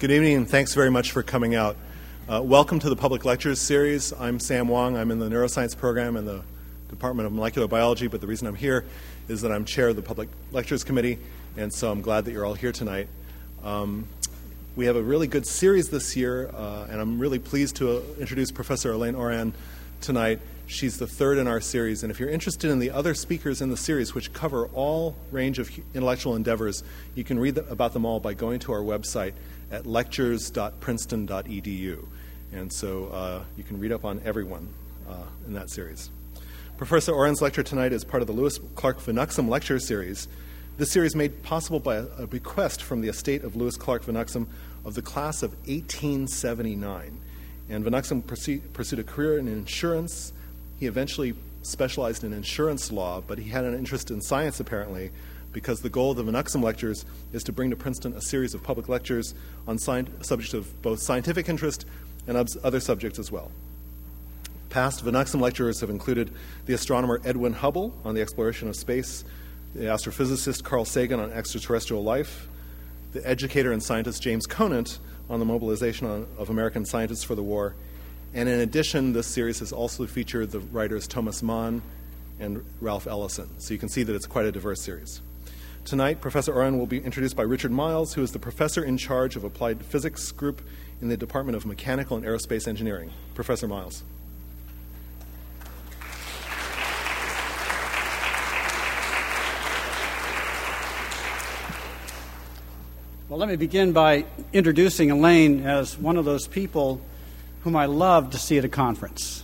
Good evening, and thanks very much for coming out. Uh, welcome to the Public Lectures Series. I'm Sam Wang. I'm in the Neuroscience Program in the Department of Molecular Biology, but the reason I'm here is that I'm chair of the Public Lectures Committee, and so I'm glad that you're all here tonight. Um, we have a really good series this year, uh, and I'm really pleased to uh, introduce Professor Elaine Oran tonight. She's the third in our series, and if you're interested in the other speakers in the series, which cover all range of intellectual endeavors, you can read about them all by going to our website at lectures.princeton.edu. And so uh, you can read up on everyone uh, in that series. Professor Oran's lecture tonight is part of the Lewis Clark Van Uxem Lecture Series. This series made possible by a bequest from the estate of Louis Clark Vanuxem of the class of 1879. And Vanuxem pursued a career in insurance. He eventually specialized in insurance law, but he had an interest in science apparently, because the goal of the Vanuxem lectures is to bring to Princeton a series of public lectures on subjects of both scientific interest and other subjects as well. Past Vanuxem lecturers have included the astronomer Edwin Hubble on the exploration of space, the astrophysicist Carl Sagan on extraterrestrial life, the educator and scientist James Conant on the mobilization of American scientists for the war. And in addition, this series has also featured the writers Thomas Mann and Ralph Ellison. So you can see that it's quite a diverse series. Tonight, Professor Oran will be introduced by Richard Miles, who is the professor in charge of Applied Physics Group in the Department of Mechanical and Aerospace Engineering. Professor Miles. Well, let me begin by introducing Elaine as one of those people whom I love to see at a conference.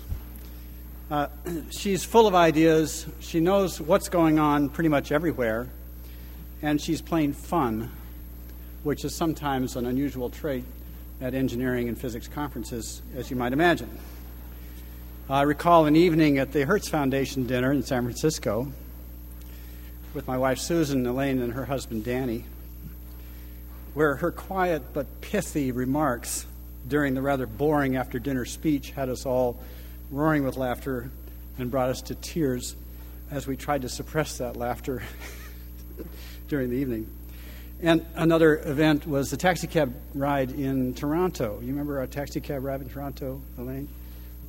Uh, she's full of ideas. She knows what's going on pretty much everywhere and she's plain fun, which is sometimes an unusual trait at engineering and physics conferences, as you might imagine. I recall an evening at the Hertz Foundation dinner in San Francisco with my wife Susan, Elaine, and her husband Danny, where her quiet but pithy remarks during the rather boring after dinner speech had us all roaring with laughter and brought us to tears as we tried to suppress that laughter during the evening. And another event was the taxi cab ride in Toronto. You remember our taxi cab ride in Toronto, Elaine?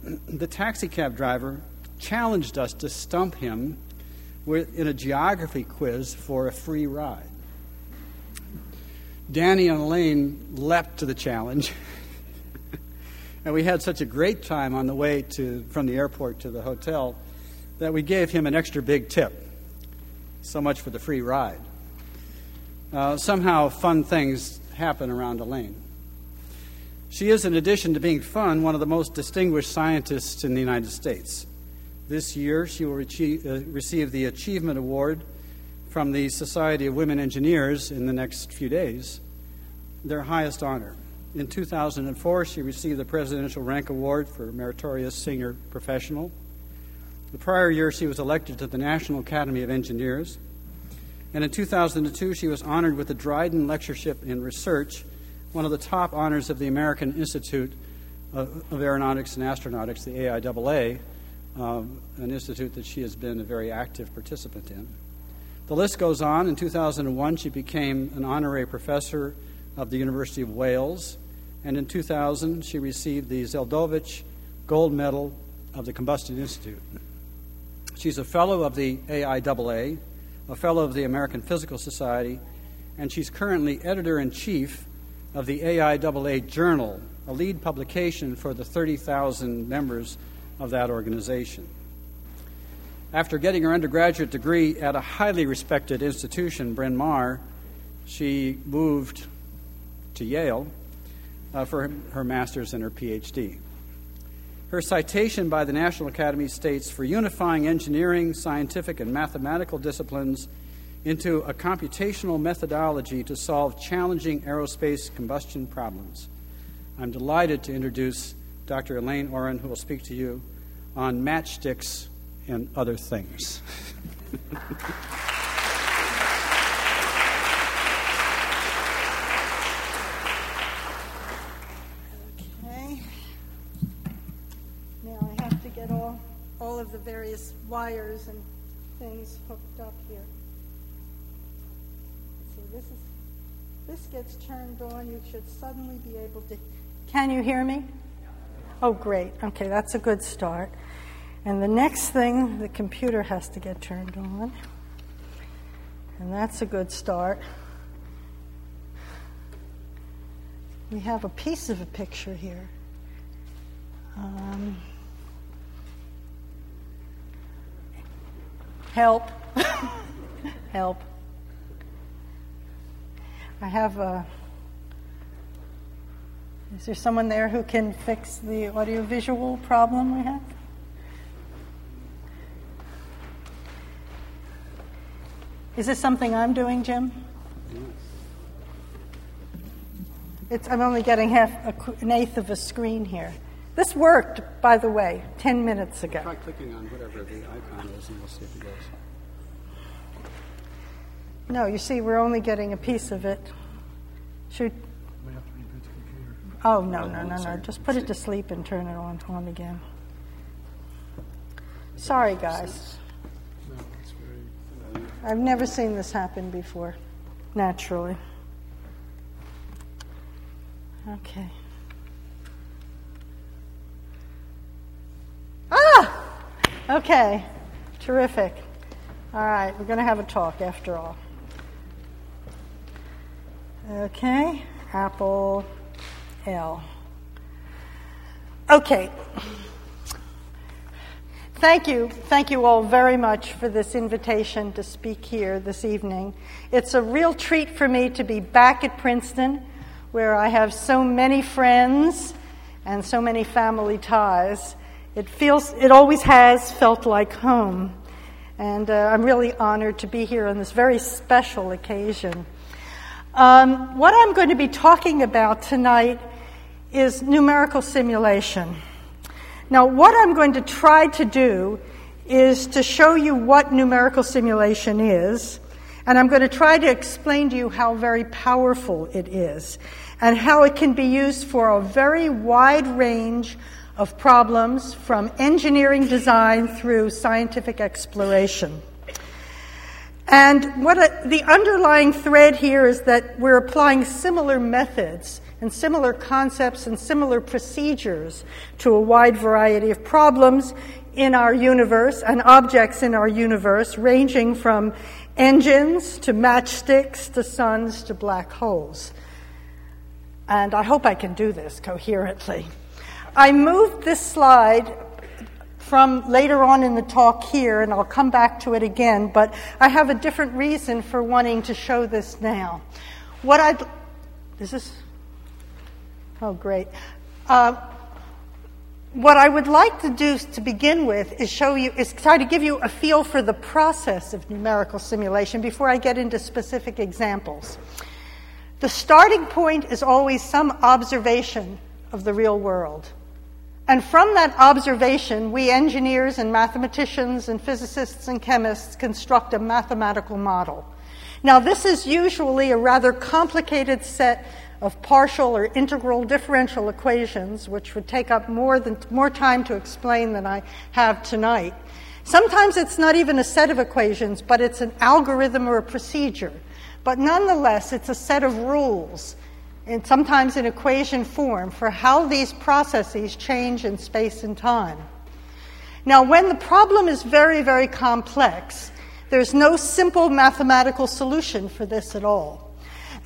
The taxi cab driver challenged us to stump him in a geography quiz for a free ride. Danny and Elaine leapt to the challenge. and we had such a great time on the way to, from the airport to the hotel that we gave him an extra big tip. So much for the free ride uh, somehow fun things happen around Elaine. She is, in addition to being fun, one of the most distinguished scientists in the United States. This year, she will uh, receive the Achievement Award from the Society of Women Engineers in the next few days, their highest honor. In 2004, she received the Presidential Rank Award for Meritorious Senior Professional. The prior year, she was elected to the National Academy of Engineers. And in 2002, she was honored with the Dryden Lectureship in Research, one of the top honors of the American Institute of, Aeronautics and Astronautics, the AIAA, um, an institute that she has been a very active participant in. The list goes on. In 2001, she became an honorary professor of the University of Wales, and in 2000, she received the Zeldovich Gold Medal of the Combustion Institute. She's a fellow of the AIAA, a fellow of the American Physical Society, and she's currently editor in chief of the AIAA Journal, a lead publication for the 30,000 members of that organization. After getting her undergraduate degree at a highly respected institution, Bryn Mawr, she moved to Yale uh, for her master's and her PhD. Her citation by the National Academy states for unifying engineering, scientific, and mathematical disciplines into a computational methodology to solve challenging aerospace combustion problems. I'm delighted to introduce Dr. Elaine Oran, who will speak to you on matchsticks and other things. Okay. Now I have to get all, all of the various wires and things hooked up here. See, this is this gets turned on, you should suddenly be able to. Can you hear me? Oh, great. Okay, that's a good start. And the next thing, the computer has to get turned on. And that's a good start. We have a piece of a picture here. Um, help. help. I have a. Is there someone there who can fix the audiovisual problem we have? Is this something I'm doing, Jim? It's, I'm only getting half a, an eighth of a screen here. This worked, by the way, 10 minutes ago. Try clicking on whatever the icon is and we'll see if it goes. No, you see, we're only getting a piece of it. Should. Oh, no, no, no, no. Just put it to sleep and turn it on, on again. Sorry, guys. I've never seen this happen before, naturally. Okay. Ah! Okay. Terrific. All right, we're going to have a talk after all. Okay, Apple L. Okay. Thank you. Thank you all very much for this invitation to speak here this evening. It's a real treat for me to be back at Princeton, where I have so many friends and so many family ties. It feels, it always has felt like home. And uh, I'm really honored to be here on this very special occasion. Um, what I'm going to be talking about tonight is numerical simulation. Now, what I'm going to try to do is to show you what numerical simulation is, and I'm going to try to explain to you how very powerful it is, and how it can be used for a very wide range of problems from engineering design through scientific exploration. And what a, the underlying thread here is that we're applying similar methods and similar concepts and similar procedures to a wide variety of problems in our universe and objects in our universe, ranging from engines to matchsticks to suns to black holes. And I hope I can do this coherently. I moved this slide from later on in the talk here, and I'll come back to it again, but I have a different reason for wanting to show this now. What I'd. Is this. Oh, great. Uh, what I would like to do to begin with is show you, is try to give you a feel for the process of numerical simulation before I get into specific examples. The starting point is always some observation of the real world. And from that observation, we engineers and mathematicians and physicists and chemists construct a mathematical model. Now, this is usually a rather complicated set of partial or integral differential equations, which would take up more, than, more time to explain than I have tonight. Sometimes it's not even a set of equations, but it's an algorithm or a procedure. But nonetheless, it's a set of rules and sometimes in equation form, for how these processes change in space and time. Now, when the problem is very, very complex, there's no simple mathematical solution for this at all.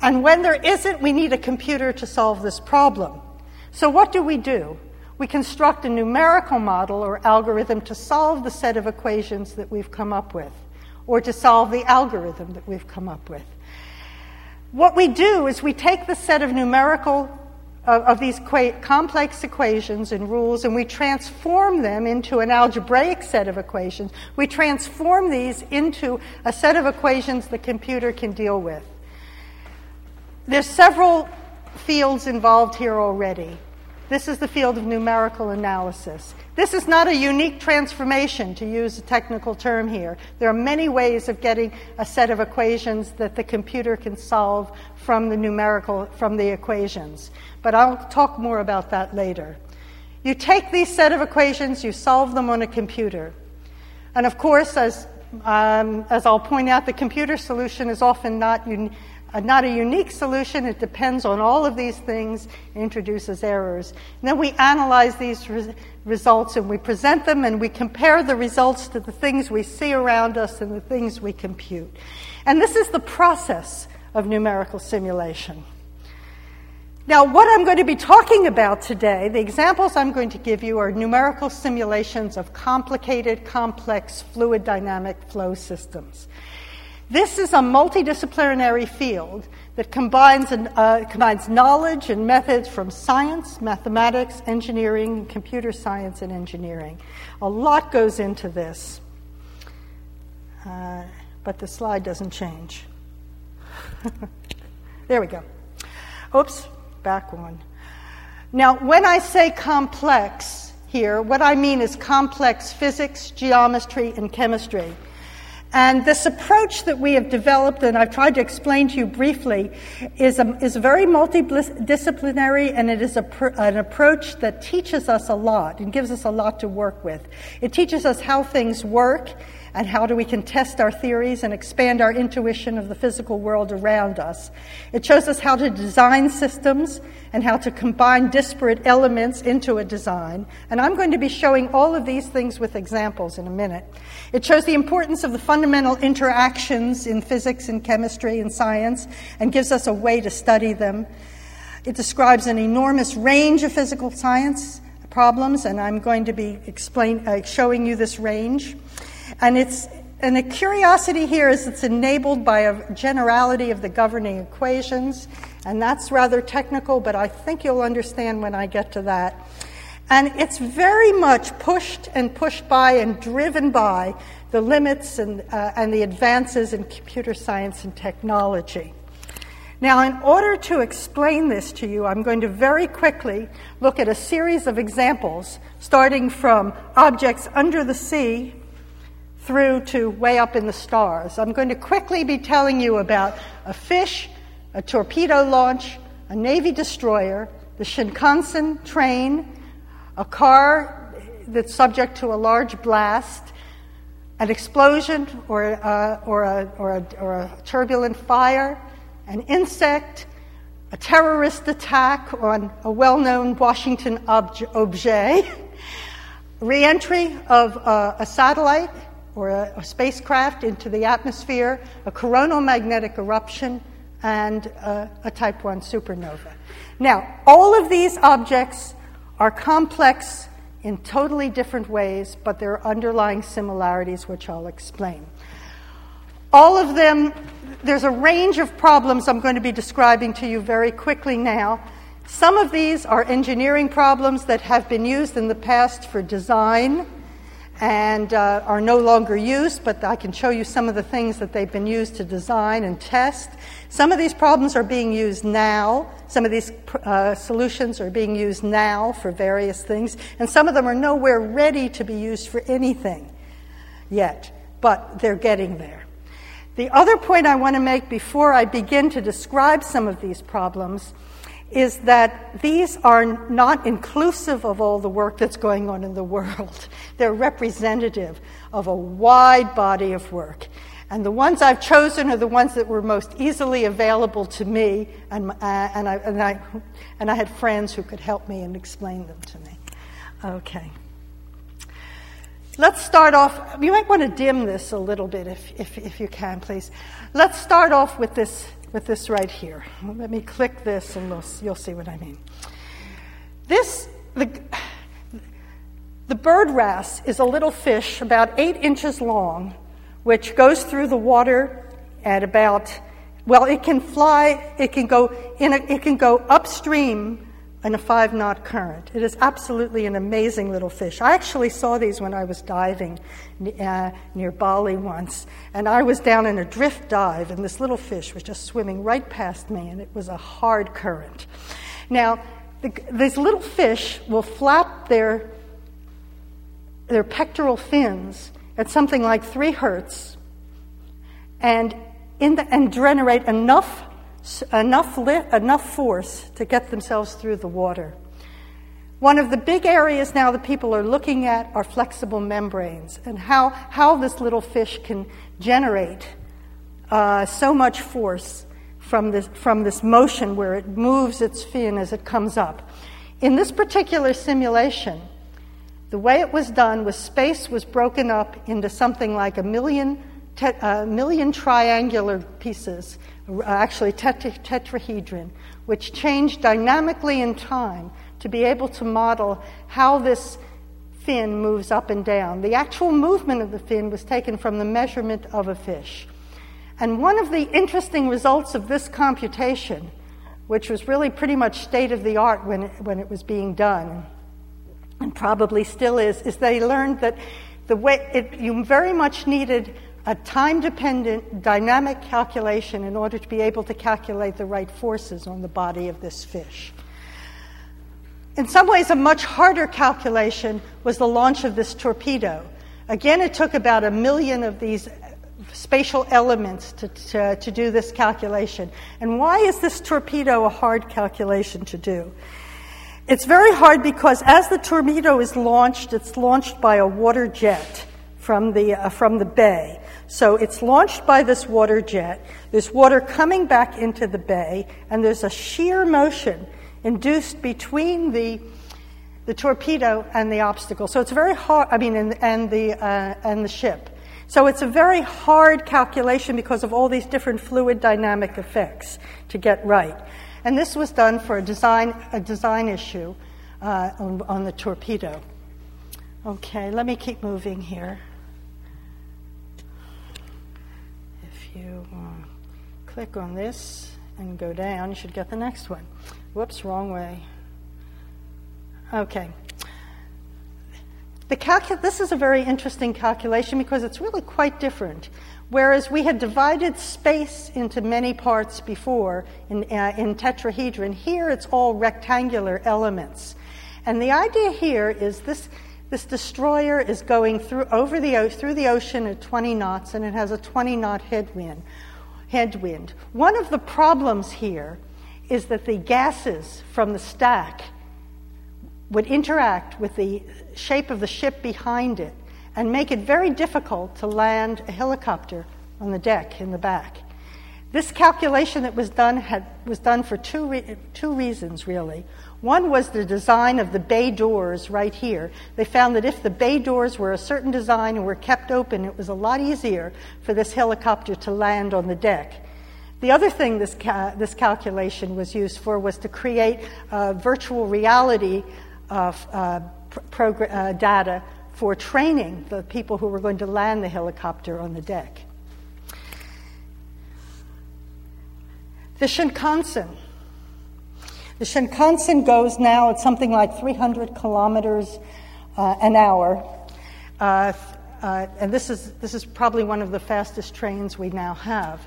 And when there isn't, we need a computer to solve this problem. So, what do we do? We construct a numerical model or algorithm to solve the set of equations that we've come up with, or to solve the algorithm that we've come up with. What we do is we take the set of numerical of, of these complex equations and rules and we transform them into an algebraic set of equations. We transform these into a set of equations the computer can deal with. There's several fields involved here already. This is the field of numerical analysis. This is not a unique transformation, to use a technical term here. There are many ways of getting a set of equations that the computer can solve from the numerical, from the equations. But I'll talk more about that later. You take these set of equations, you solve them on a computer. And of course, as, um, as I'll point out, the computer solution is often not un- a, not a unique solution. It depends on all of these things, introduces errors. And then we analyze these re- results and we present them and we compare the results to the things we see around us and the things we compute. And this is the process of numerical simulation. Now, what I'm going to be talking about today, the examples I'm going to give you are numerical simulations of complicated, complex fluid dynamic flow systems. This is a multidisciplinary field that combines, uh, combines knowledge and methods from science, mathematics, engineering, computer science, and engineering. A lot goes into this, uh, but the slide doesn't change. there we go. Oops, back one. Now, when I say complex here, what I mean is complex physics, geometry, and chemistry. And this approach that we have developed, and I've tried to explain to you briefly, is, a, is very multidisciplinary and it is a, an approach that teaches us a lot and gives us a lot to work with. It teaches us how things work and how do we can test our theories and expand our intuition of the physical world around us. It shows us how to design systems and how to combine disparate elements into a design. And I'm going to be showing all of these things with examples in a minute. It shows the importance of the fundamental interactions in physics and chemistry and science and gives us a way to study them. It describes an enormous range of physical science problems, and I'm going to be explain, uh, showing you this range. And it's and the curiosity here is it's enabled by a generality of the governing equations, and that's rather technical, but I think you'll understand when I get to that. And it's very much pushed and pushed by and driven by the limits and, uh, and the advances in computer science and technology. Now, in order to explain this to you, I'm going to very quickly look at a series of examples, starting from objects under the sea through to way up in the stars. I'm going to quickly be telling you about a fish, a torpedo launch, a Navy destroyer, the Shinkansen train, a car that's subject to a large blast, an explosion or, uh, or, a, or, a, or a turbulent fire, an insect, a terrorist attack on a well known Washington objet, re entry of uh, a satellite or a, a, spacecraft into the atmosphere, a coronal magnetic eruption, and uh, a type 1 supernova. Now, all of these objects are complex in totally different ways, but there are underlying similarities which I'll explain. All of them, there's a range of problems I'm going to be describing to you very quickly now. Some of these are engineering problems that have been used in the past for design and uh, are no longer used, but I can show you some of the things that they've been used to design and test. Some of these problems are being used now. Some of these uh, solutions are being used now for various things, and some of them are nowhere ready to be used for anything yet, but they're getting there. The other point I want to make before I begin to describe some of these problems is that these are not inclusive of all the work that's going on in the world. They're representative of a wide body of work. And the ones I've chosen are the ones that were most easily available to me, and, uh, and, I, and, I, and I had friends who could help me and explain them to me. Okay. Let's start off. You might want to dim this a little bit if, if, if you can, please. Let's start off with this with this right here. Let me click this and you'll see what I mean. This, the, the bird wrasse is a little fish about eight inches long, which goes through the water at about, well, it can fly, it can go, in a, it can go upstream in a five knot current. It is absolutely an amazing little fish. I actually saw these when I was diving uh, near Bali once, and I was down in a drift dive, and this little fish was just swimming right past me, and it was a hard current. Now, the, these little fish will flap their, their pectoral fins at something like three hertz and, in the, and generate enough enough, enough force to get themselves through the water. One of the big areas now that people are looking at are flexible membranes and how, how this little fish can generate uh, so much force from this, from this motion where it moves its fin as it comes up. In this particular simulation, the way it was done was space was broken up into something like a million, te- a million triangular pieces, uh, actually tetra- tetrahedron, which changed dynamically in time to be able to model how this fin moves up and down. The actual movement of the fin was taken from the measurement of a fish. And one of the interesting results of this computation, which was really pretty much state of the art when it, when it was being done, and probably still is, is they learned that the way it, you very much needed a time dependent dynamic calculation in order to be able to calculate the right forces on the body of this fish. In some ways, a much harder calculation was the launch of this torpedo. Again, it took about a million of these spatial elements to, to, to, do this calculation. And why is this torpedo a hard calculation to do? It's very hard because as the torpedo is launched, it's launched by a water jet from the, uh, from the bay. So it's launched by this water jet. There's water coming back into the bay, and there's a shear motion induced between the, the torpedo and the obstacle. So it's very hard, I mean, and, and, the, uh, and the ship. So it's a very hard calculation because of all these different fluid dynamic effects to get right. And this was done for a design, a design issue uh, on, on the torpedo. Okay, let me keep moving here. If you uh, click on this and go down, you should get the next one. Whoops, wrong way. Okay. The calcu- this is a very interesting calculation because it's really quite different. Whereas we had divided space into many parts before in, uh, in tetrahedron, here it's all rectangular elements. And the idea here is this, this destroyer is going through, over the, through the ocean at 20 knots and it has a 20 knot headwind. headwind. One of the problems here is that the gases from the stack would interact with the shape of the ship behind it and make it very difficult to land a helicopter on the deck in the back. This calculation that was done had, was done for two, re- two reasons, really. One was the design of the bay doors right here. They found that if the bay doors were a certain design and were kept open, it was a lot easier for this helicopter to land on the deck. The other thing this, ca- this calculation was used for was to create uh, virtual reality of, uh, progr- uh, data for training the people who were going to land the helicopter on the deck. The Shinkansen. The Shinkansen goes now at something like 300 kilometers uh, an hour. Uh, uh, and this is, this is probably one of the fastest trains we now have.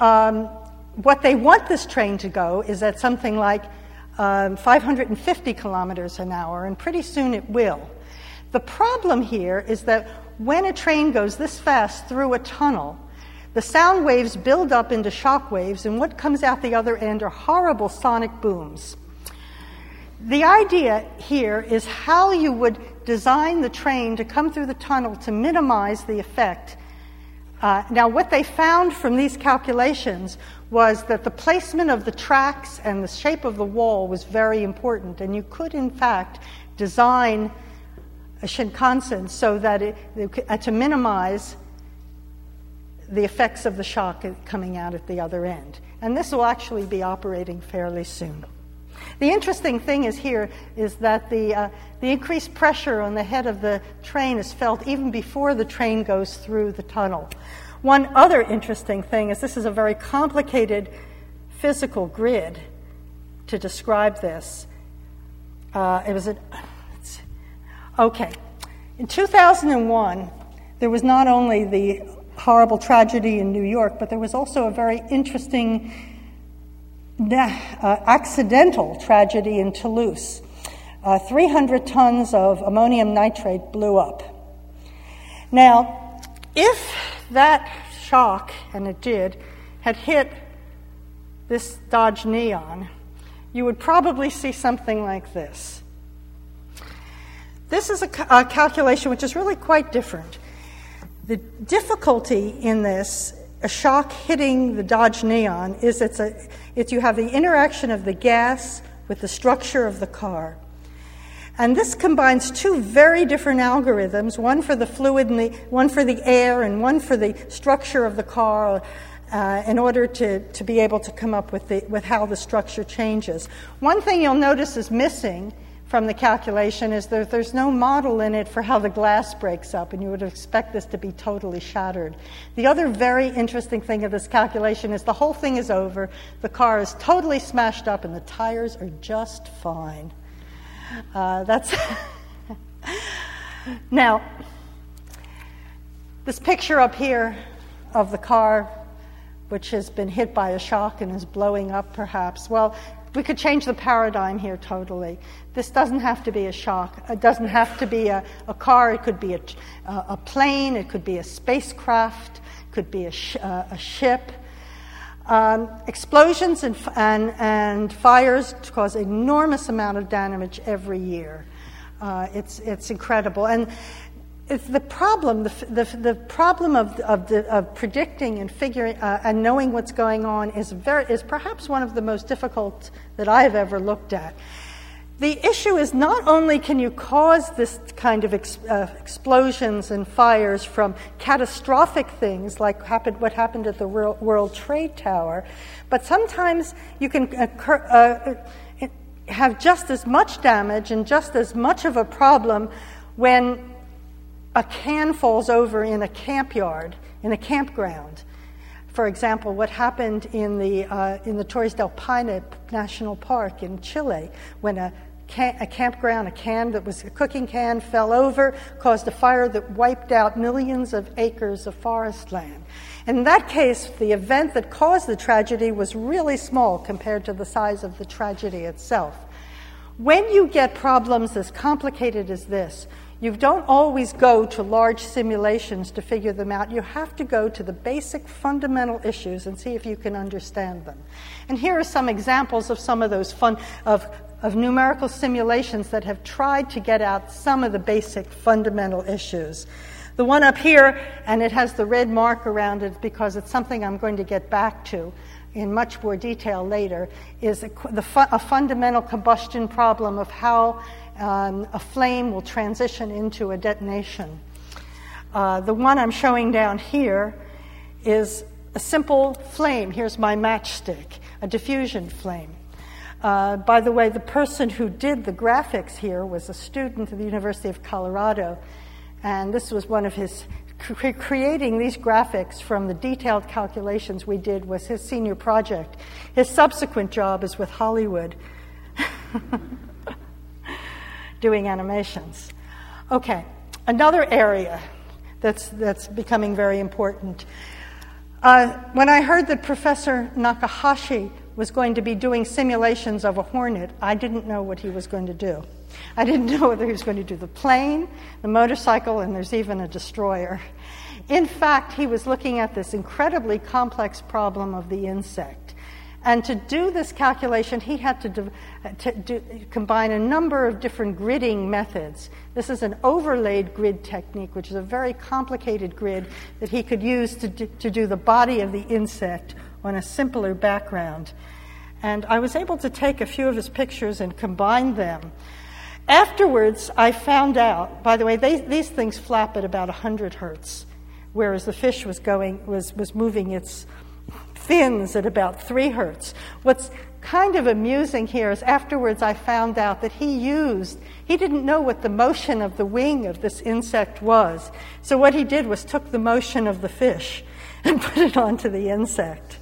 Um, what they want this train to go is at something like um, 550 kilometers an hour, and pretty soon it will. The problem here is that when a train goes this fast through a tunnel, the sound waves build up into shock waves, and what comes out the other end are horrible sonic booms. The idea here is how you would design the train to come through the tunnel to minimize the effect uh, now, what they found from these calculations was that the placement of the tracks and the shape of the wall was very important, and you could, in fact, design a Shinkansen so that it, uh, to minimize the effects of the shock coming out at the other end. And this will actually be operating fairly soon. The interesting thing is here is that the, uh, the increased pressure on the head of the train is felt even before the train goes through the tunnel. One other interesting thing is this is a very complicated physical grid to describe this. Uh, it was a, okay. In 2001, there was not only the horrible tragedy in New York, but there was also a very interesting uh, accidental tragedy in Toulouse. Uh, 300 tons of ammonium nitrate blew up. Now, if that shock, and it did, had hit this Dodge Neon, you would probably see something like this. This is a, a calculation which is really quite different. The difficulty in this a shock hitting the Dodge Neon is it's a, it's you have the interaction of the gas with the structure of the car. And this combines two very different algorithms, one for the fluid and the, one for the air and one for the structure of the car uh, in order to, to be able to come up with, the, with how the structure changes. One thing you'll notice is missing from the calculation is that there's no model in it for how the glass breaks up, and you would expect this to be totally shattered. The other very interesting thing of this calculation is the whole thing is over, the car is totally smashed up, and the tires are just fine. Uh, that's now this picture up here of the car, which has been hit by a shock and is blowing up, perhaps. Well, we could change the paradigm here totally. This doesn't have to be a shock. It doesn't have to be a, a car. It could be a, a, plane. It could be a spacecraft. It could be a, sh- uh, a ship. Um, explosions and, and, and, fires cause enormous amount of damage every year. Uh, it's, it's incredible. And it's the problem, the, the, the problem of, of, the, of, predicting and figuring uh, and knowing what's going on is, very, is perhaps one of the most difficult that I've ever looked at. The issue is not only can you cause this kind of ex- uh, explosions and fires from catastrophic things like happened, what happened at the World, Trade Tower, but sometimes you can occur, uh, have just as much damage and just as much of a problem when a can falls over in a camp yard, in a campground. For example, what happened in the, uh, in the Torres del Paine National Park in Chile when a, a campground, a can that was a cooking can, fell over, caused a fire that wiped out millions of acres of forest land. In that case, the event that caused the tragedy was really small compared to the size of the tragedy itself. When you get problems as complicated as this, you don't always go to large simulations to figure them out. You have to go to the basic fundamental issues and see if you can understand them. And here are some examples of some of those fun of, of numerical simulations that have tried to get out some of the basic fundamental issues. The one up here, and it has the red mark around it because it's something I'm going to get back to in much more detail later, is a, the, a fundamental combustion problem of how um, a flame will transition into a detonation. Uh, the one I'm showing down here is a simple flame. Here's my matchstick, a diffusion flame. Uh, by the way, the person who did the graphics here was a student at the University of Colorado, and this was one of his cre- creating these graphics from the detailed calculations we did was his senior project. His subsequent job is with Hollywood. doing animations. Okay, another area that's, that's becoming very important. Uh, when I heard that Professor Nakahashi was going to be doing simulations of a hornet, I didn't know what he was going to do. I didn't know whether he was going to do the plane, the motorcycle, and there's even a destroyer. In fact, he was looking at this incredibly complex problem of the insect. And to do this calculation, he had to, do, to do, combine a number of different gridding methods. This is an overlaid grid technique, which is a very complicated grid that he could use to do, to do the body of the insect on a simpler background. And I was able to take a few of his pictures and combine them. Afterwards, I found out, by the way, they, these things flap at about 100 hertz, whereas the fish was, going, was, was moving its fins at about three hertz. What's kind of amusing here is afterwards I found out that he used, he didn't know what the motion of the wing of this insect was. So what he did was took the motion of the fish and put it onto the insect.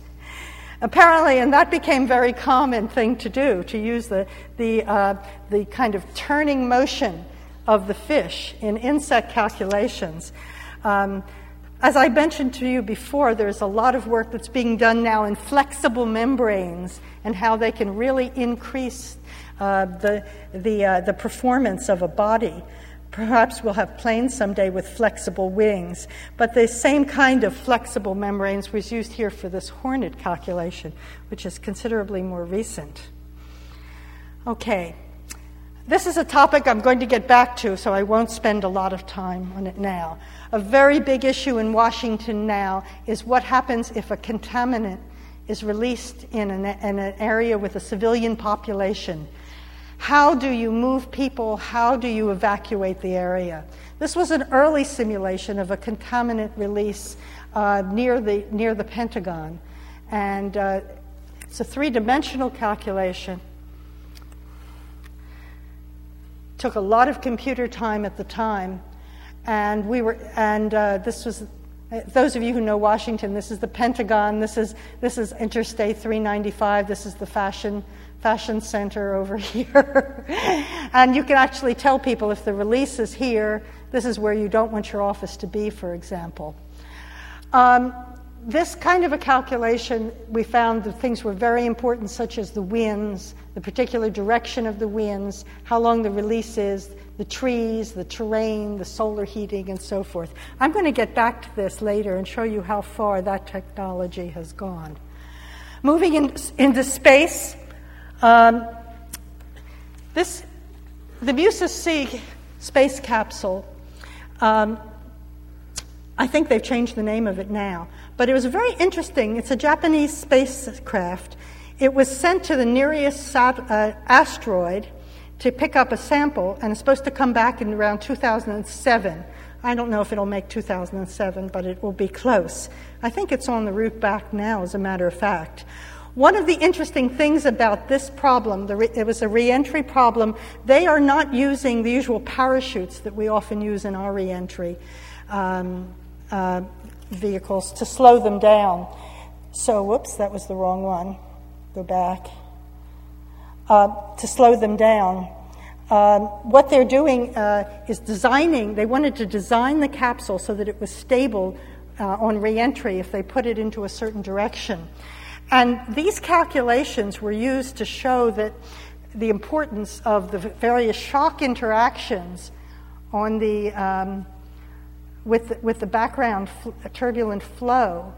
Apparently, and that became very common thing to do, to use the, the, uh, the kind of turning motion of the fish in insect calculations. Um, as I mentioned to you before, there's a lot of work that's being done now in flexible membranes and how they can really increase uh, the, the, uh, the performance of a body. Perhaps we'll have planes someday with flexible wings, but the same kind of flexible membranes was used here for this hornet calculation, which is considerably more recent. Okay, This is a topic I'm going to get back to, so I won't spend a lot of time on it now. A very big issue in Washington now is what happens if a contaminant is released in an, in an area with a civilian population. How do you move people? How do you evacuate the area? This was an early simulation of a contaminant release uh, near, the, near the Pentagon. And uh, it's a three dimensional calculation. Took a lot of computer time at the time. And we were, and uh, this was those of you who know Washington, this is the Pentagon, this is, this is Interstate 395, this is the fashion, fashion center over here. and you can actually tell people if the release is here, this is where you don't want your office to be, for example. Um, this kind of a calculation, we found that things were very important, such as the winds, the particular direction of the winds, how long the release is, the trees, the terrain, the solar heating, and so forth. I'm going to get back to this later and show you how far that technology has gone. Moving in, into space, um, this, the MUSES-C space capsule, um, I think they've changed the name of it now, but it was very interesting. It's a Japanese spacecraft. It was sent to the nearest sat- uh, asteroid to pick up a sample, and it's supposed to come back in around 2007. I don't know if it'll make 2007, but it will be close. I think it's on the route back now, as a matter of fact. One of the interesting things about this problem, re- it was a reentry problem, they are not using the usual parachutes that we often use in our reentry um, uh, vehicles to slow them down. So, whoops, that was the wrong one. Go back uh, to slow them down. Um, what they're doing uh, is designing, they wanted to design the capsule so that it was stable uh, on reentry if they put it into a certain direction. And these calculations were used to show that the importance of the various shock interactions on the, um, with, the, with the background fl- turbulent flow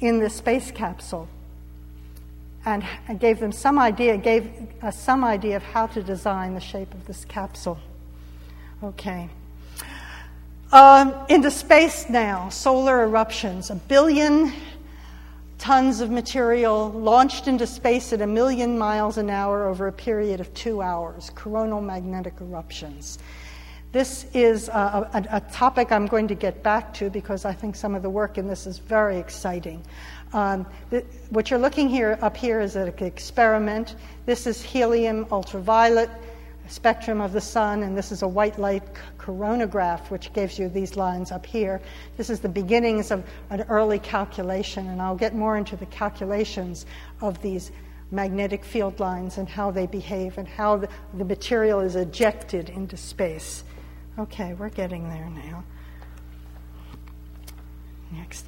in the space capsule and, gave them some idea, gave us some idea of how to design the shape of this capsule. Okay. Um, into space now, solar eruptions. A billion tons of material launched into space at a million miles an hour over a period of two hours, coronal magnetic eruptions. This is a, a, a, topic I'm going to get back to because I think some of the work in this is very exciting. Um, th- what you're looking here up here is an experiment. This is helium ultraviolet spectrum of the sun, and this is a white light coronagraph, which gives you these lines up here. This is the beginnings of an early calculation, and I'll get more into the calculations of these magnetic field lines and how they behave and how the, the material is ejected into space. Okay, we're getting there now. Next.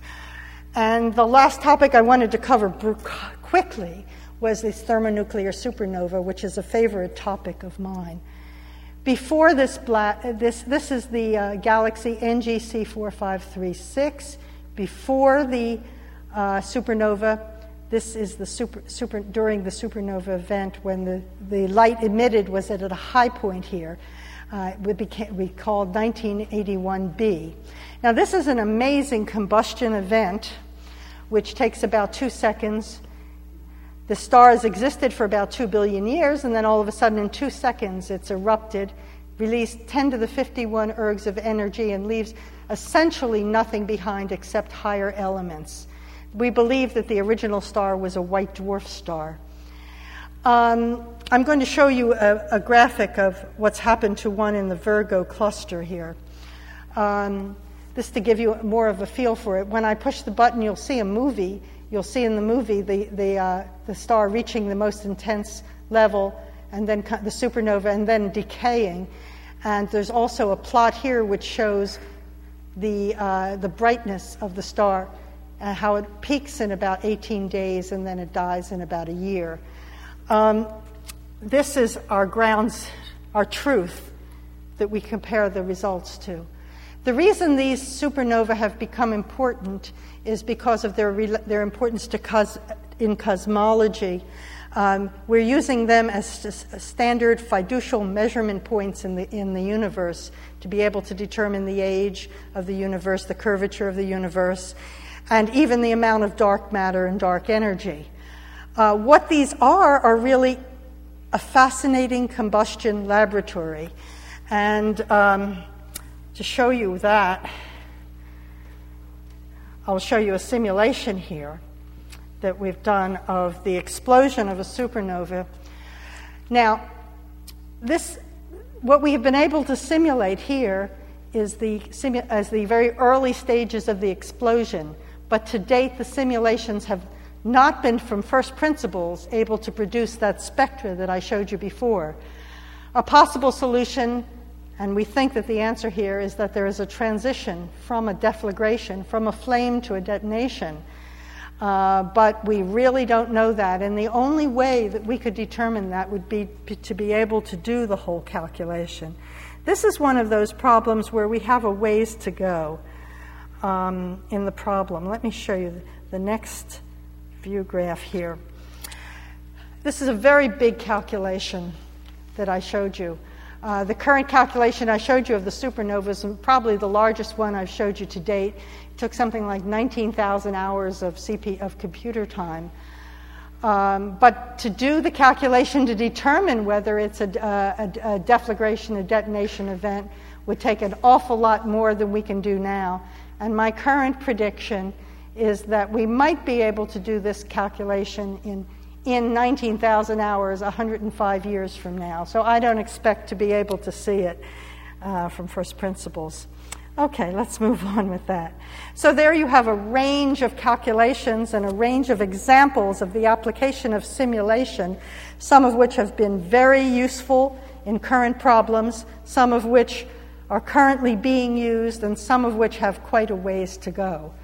And the last topic I wanted to cover quickly was this thermonuclear supernova, which is a favorite topic of mine. Before this, this, this is the uh, galaxy NGC 4536. Before the uh, supernova, this is the super, super, during the supernova event when the, the light emitted was at a high point here. Uh, we, became, we called 1981b. Now, this is an amazing combustion event which takes about two seconds. The star has existed for about two billion years, and then all of a sudden, in two seconds, it's erupted, released 10 to the 51 ergs of energy, and leaves essentially nothing behind except higher elements. We believe that the original star was a white dwarf star. Um, I'm going to show you a, a, graphic of what's happened to one in the Virgo cluster here. Um, this to give you more of a feel for it. When I push the button, you'll see a movie. You'll see in the movie the, the, uh, the star reaching the most intense level, and then the supernova, and then decaying. And there's also a plot here which shows the, uh, the brightness of the star, and how it peaks in about 18 days, and then it dies in about a year. Um, this is our grounds, our truth that we compare the results to. The reason these supernovae have become important is because of their, their importance to cos- in cosmology. Um, we're using them as standard fiducial measurement points in the, in the universe to be able to determine the age of the universe, the curvature of the universe, and even the amount of dark matter and dark energy. Uh, what these are are really a fascinating combustion laboratory. And um, to show you that, I'll show you a simulation here that we've done of the explosion of a supernova. Now, this, what we have been able to simulate here is the, as the very early stages of the explosion, but to date the simulations have not been from first principles able to produce that spectra that I showed you before. A possible solution, and we think that the answer here is that there is a transition from a deflagration, from a flame to a detonation. Uh, but we really don't know that. And the only way that we could determine that would be to be able to do the whole calculation. This is one of those problems where we have a ways to go um, in the problem. Let me show you the next view graph here. This is a very big calculation that I showed you. Uh, the current calculation I showed you of the supernovas, probably the largest one I've showed you to date, took something like 19,000 hours of, CP, of computer time. Um, but to do the calculation to determine whether it's a, a, a, deflagration, a detonation event, would take an awful lot more than we can do now. And my current prediction is that we might be able to do this calculation in, in 19,000 hours 105 years from now. So I don't expect to be able to see it uh, from first principles. Okay, let's move on with that. So, there you have a range of calculations and a range of examples of the application of simulation, some of which have been very useful in current problems, some of which are currently being used, and some of which have quite a ways to go.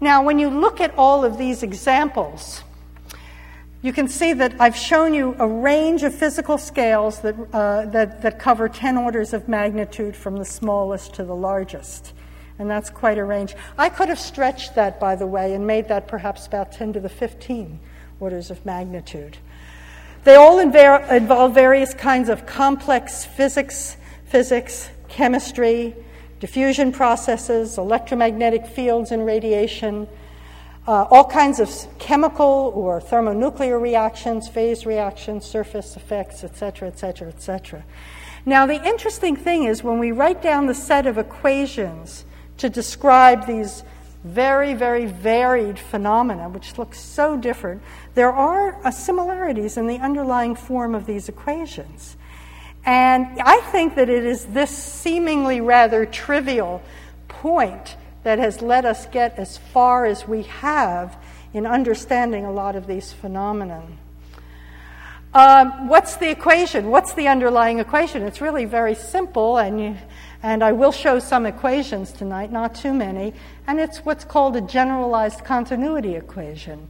Now, when you look at all of these examples, you can see that I've shown you a range of physical scales that, uh, that, that cover 10 orders of magnitude from the smallest to the largest. And that's quite a range. I could have stretched that, by the way, and made that perhaps about 10 to the 15 orders of magnitude. They all invar- involve various kinds of complex physics, physics, chemistry, diffusion processes, electromagnetic fields and radiation, uh, all kinds of chemical or thermonuclear reactions, phase reactions, surface effects, etc., etc., etc. Now, the interesting thing is when we write down the set of equations to describe these very, very varied phenomena, which look so different, there are uh, similarities in the underlying form of these equations. And I think that it is this seemingly rather trivial point that has let us get as far as we have in understanding a lot of these phenomena. Um, what's the equation? What's the underlying equation? It's really very simple, and, you, and I will show some equations tonight, not too many, and it's what's called a generalized continuity equation.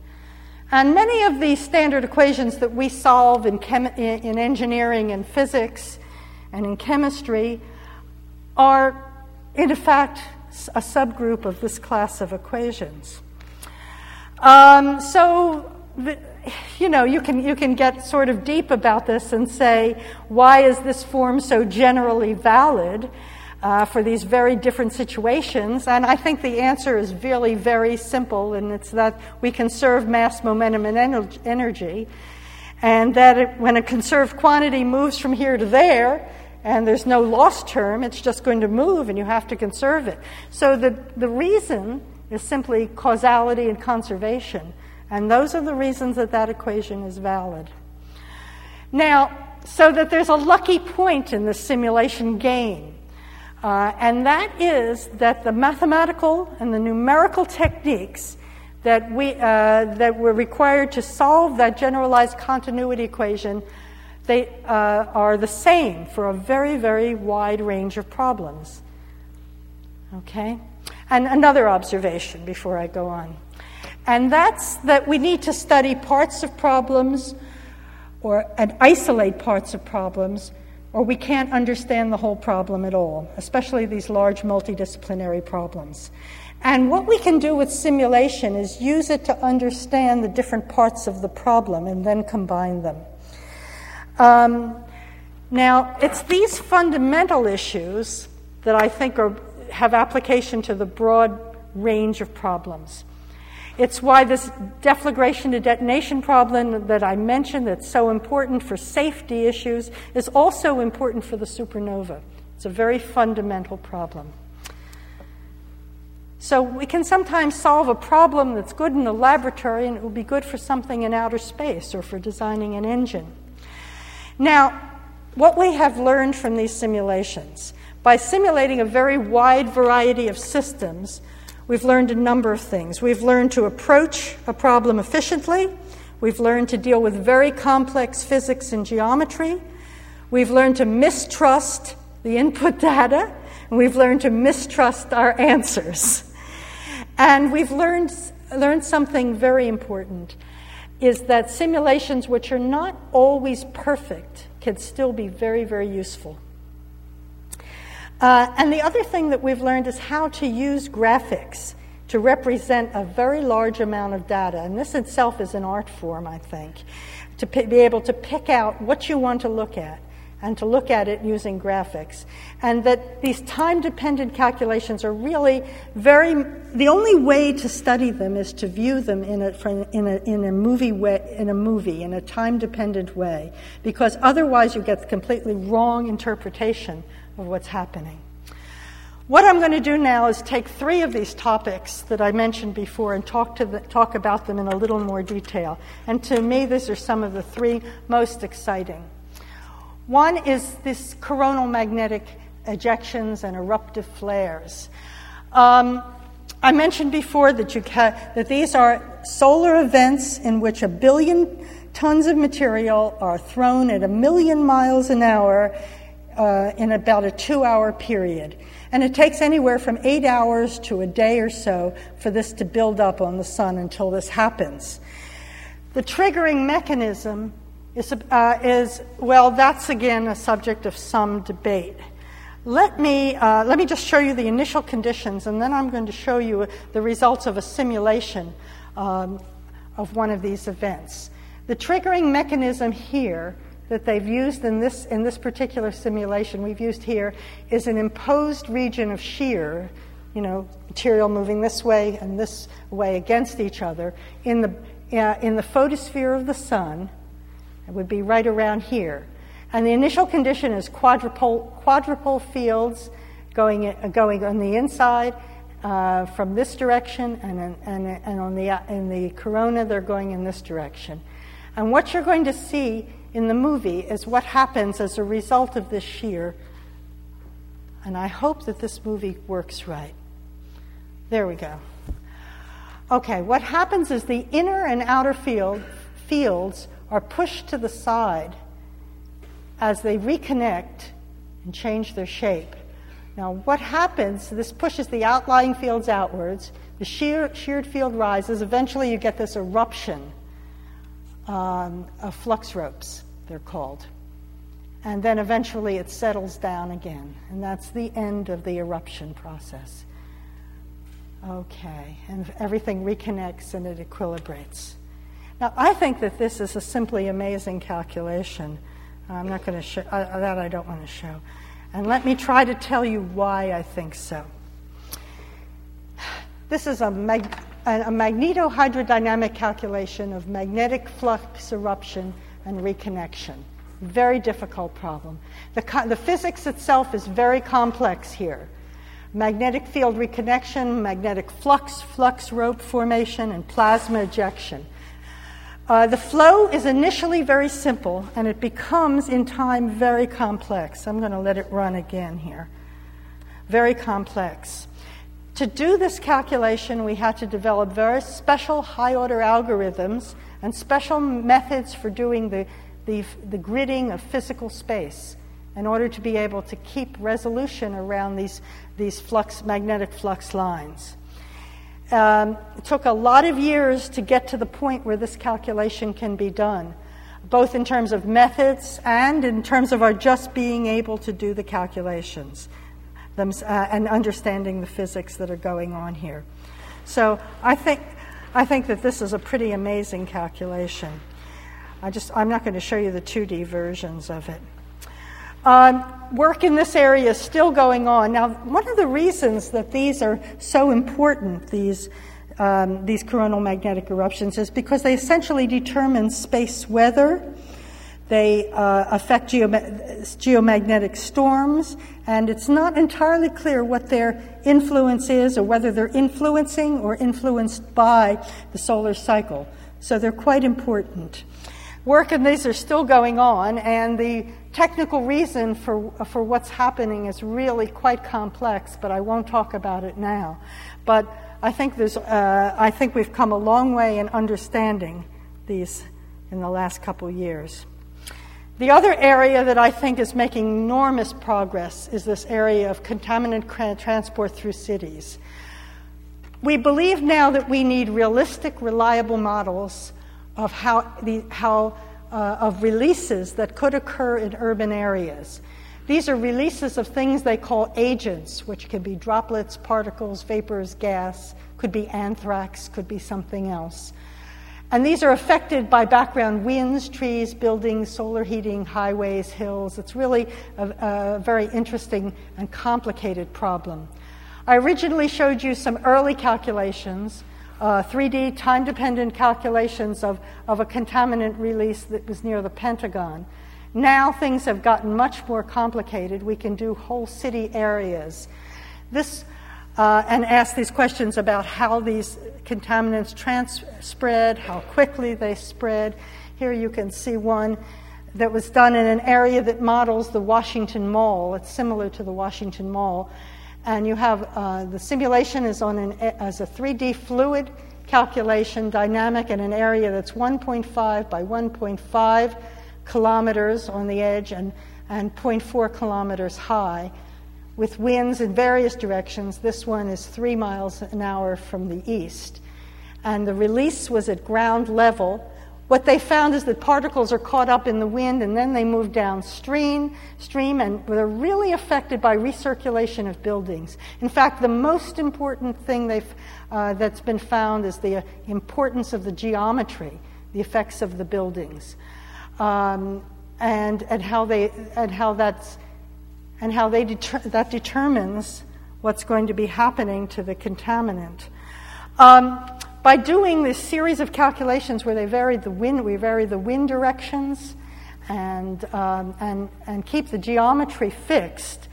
And many of the standard equations that we solve in, chem- in engineering and physics and in chemistry are, in fact, a subgroup of this class of equations. Um, so, the, you know, you can, you can get sort of deep about this and say, why is this form so generally valid uh, for these very different situations? And I think the answer is really very simple, and it's that we conserve mass, momentum, and energy. And that it, when a conserved quantity moves from here to there, and there's no lost term, it's just going to move and you have to conserve it. So the, the reason is simply causality and conservation. And those are the reasons that that equation is valid. Now, so that there's a lucky point in the simulation game. Uh, and that is that the mathematical and the numerical techniques that, we, uh, that were required to solve that generalized continuity equation they uh, are the same for a very, very wide range of problems. Okay? And another observation before I go on. And that's that we need to study parts of problems or and isolate parts of problems or we can't understand the whole problem at all, especially these large multidisciplinary problems. And what we can do with simulation is use it to understand the different parts of the problem and then combine them. Um, now, it's these fundamental issues that I think are, have application to the broad range of problems. It's why this deflagration to detonation problem that I mentioned, that's so important for safety issues, is also important for the supernova. It's a very fundamental problem. So we can sometimes solve a problem that's good in the laboratory and it will be good for something in outer space or for designing an engine. Now, what we have learned from these simulations, by simulating a very wide variety of systems, we've learned a number of things. We've learned to approach a problem efficiently. We've learned to deal with very complex physics and geometry. We've learned to mistrust the input data. And we've learned to mistrust our answers. And we've learned, learned something very important is that simulations which are not always perfect can still be very, very useful. Uh, and the other thing that we've learned is how to use graphics to represent a very large amount of data. And this itself is an art form, I think, to p- be able to pick out what you want to look at and to look at it using graphics. And that these time dependent calculations are really very, the only way to study them is to view them in a, in a, in a movie way, in a movie, in a time dependent way, because otherwise you get the completely wrong interpretation of what's happening. What I'm going to do now is take three of these topics that I mentioned before and talk, to the, talk about them in a little more detail. And to me, these are some of the three most exciting. One is this coronal magnetic ejections and eruptive flares. Um, I mentioned before that, you ca- that these are solar events in which a billion tons of material are thrown at a million miles an hour uh, in about a two hour period. And it takes anywhere from eight hours to a day or so for this to build up on the sun until this happens. The triggering mechanism is, uh, is, well, that's again a subject of some debate. Let me, uh, let me just show you the initial conditions, and then I'm going to show you the results of a simulation um, of one of these events. The triggering mechanism here that they've used in this, in this particular simulation we've used here is an imposed region of shear, you know, material moving this way and this way against each other in the, uh, in the photosphere of the sun it would be right around here. And the initial condition is quadrupole, quadrupole fields going, going on the inside uh, from this direction, and, and, and on the, in the corona, they're going in this direction. And what you're going to see in the movie is what happens as a result of this shear. And I hope that this movie works right. There we go. Okay, what happens is the inner and outer field, fields are pushed to the side as they reconnect and change their shape. Now, what happens, this pushes the outlying fields outwards, the shear, sheared field rises, eventually you get this eruption um, of flux ropes, they're called. And then eventually it settles down again, and that's the end of the eruption process. Okay, and everything reconnects and it equilibrates. Now, I think that this is a simply amazing calculation. I'm not going to show uh, that I don't want to show. And let me try to tell you why I think so. This is a, mag- a magnetohydrodynamic calculation of magnetic flux eruption and reconnection. Very difficult problem. The, co- the physics itself is very complex here magnetic field reconnection, magnetic flux, flux rope formation, and plasma ejection. Uh, the flow is initially very simple and it becomes in time very complex. I'm going to let it run again here. Very complex. To do this calculation, we had to develop very special high order algorithms and special methods for doing the, the, the gridding of physical space in order to be able to keep resolution around these, these flux, magnetic flux lines. Um, it took a lot of years to get to the point where this calculation can be done. both in terms of methods and in terms of our just being able to do the calculations them, uh, and understanding the physics that are going on here. So I think, I think that this is a pretty amazing calculation. I just, I'm not going to show you the 2D versions of it. Um, work in this area is still going on. Now, one of the reasons that these are so important, these, um, these coronal magnetic eruptions, is because they essentially determine space weather. They uh, affect geoma- geomagnetic storms, and it's not entirely clear what their influence is or whether they're influencing or influenced by the solar cycle. So they're quite important. Work and these are still going on, and the technical reason for, for what's happening is really quite complex, but I won't talk about it now. But I think, there's, uh, I think we've come a long way in understanding these in the last couple years. The other area that I think is making enormous progress is this area of contaminant transport through cities. We believe now that we need realistic, reliable models of how, the, how uh, of releases that could occur in urban areas. These are releases of things they call agents, which can be droplets, particles, vapors, gas, could be anthrax, could be something else. And these are affected by background winds, trees, buildings, solar heating, highways, hills. It's really a, a very interesting and complicated problem. I originally showed you some early calculations uh, 3D time dependent calculations of, of a contaminant release that was near the Pentagon. Now things have gotten much more complicated. We can do whole city areas. This, uh, and ask these questions about how these contaminants trans- spread, how quickly they spread. Here you can see one that was done in an area that models the Washington Mall. It's similar to the Washington Mall and you have uh, the simulation is on an, as a 3D fluid calculation, dynamic in an area that's 1.5 by 1.5 kilometers on the edge and, and 0.4 kilometers high, with winds in various directions. This one is three miles an hour from the east. And the release was at ground level what they found is that particles are caught up in the wind and then they move downstream, stream, and they're really affected by recirculation of buildings. In fact, the most important thing uh, that's been found is the importance of the geometry, the effects of the buildings, um, and, and how they and how that's and how they deter- that determines what's going to be happening to the contaminant. Um, by doing this series of calculations where they vary the wind, we vary the wind directions and, um, and, and keep the geometry fixed,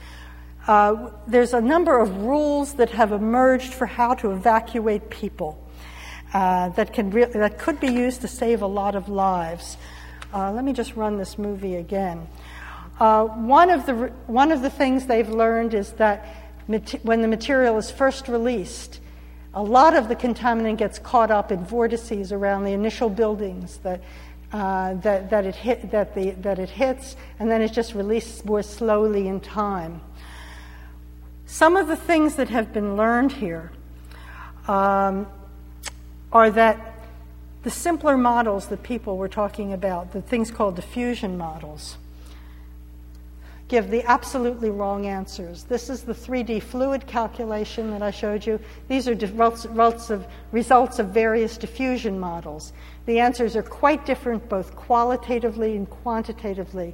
uh, there's a number of rules that have emerged for how to evacuate people uh, that, can re- that could be used to save a lot of lives. Uh, let me just run this movie again. Uh, one, of the, one of the things they've learned is that when the material is first released, a lot of the contaminant gets caught up in vortices around the initial buildings that, uh, that, that, it hit, that, the, that it hits, and then it just releases more slowly in time. Some of the things that have been learned here um, are that the simpler models that people were talking about, the things called diffusion models, give the absolutely wrong answers. This is the 3D fluid calculation that I showed you. These are results of, results of various diffusion models. The answers are quite different both qualitatively and quantitatively.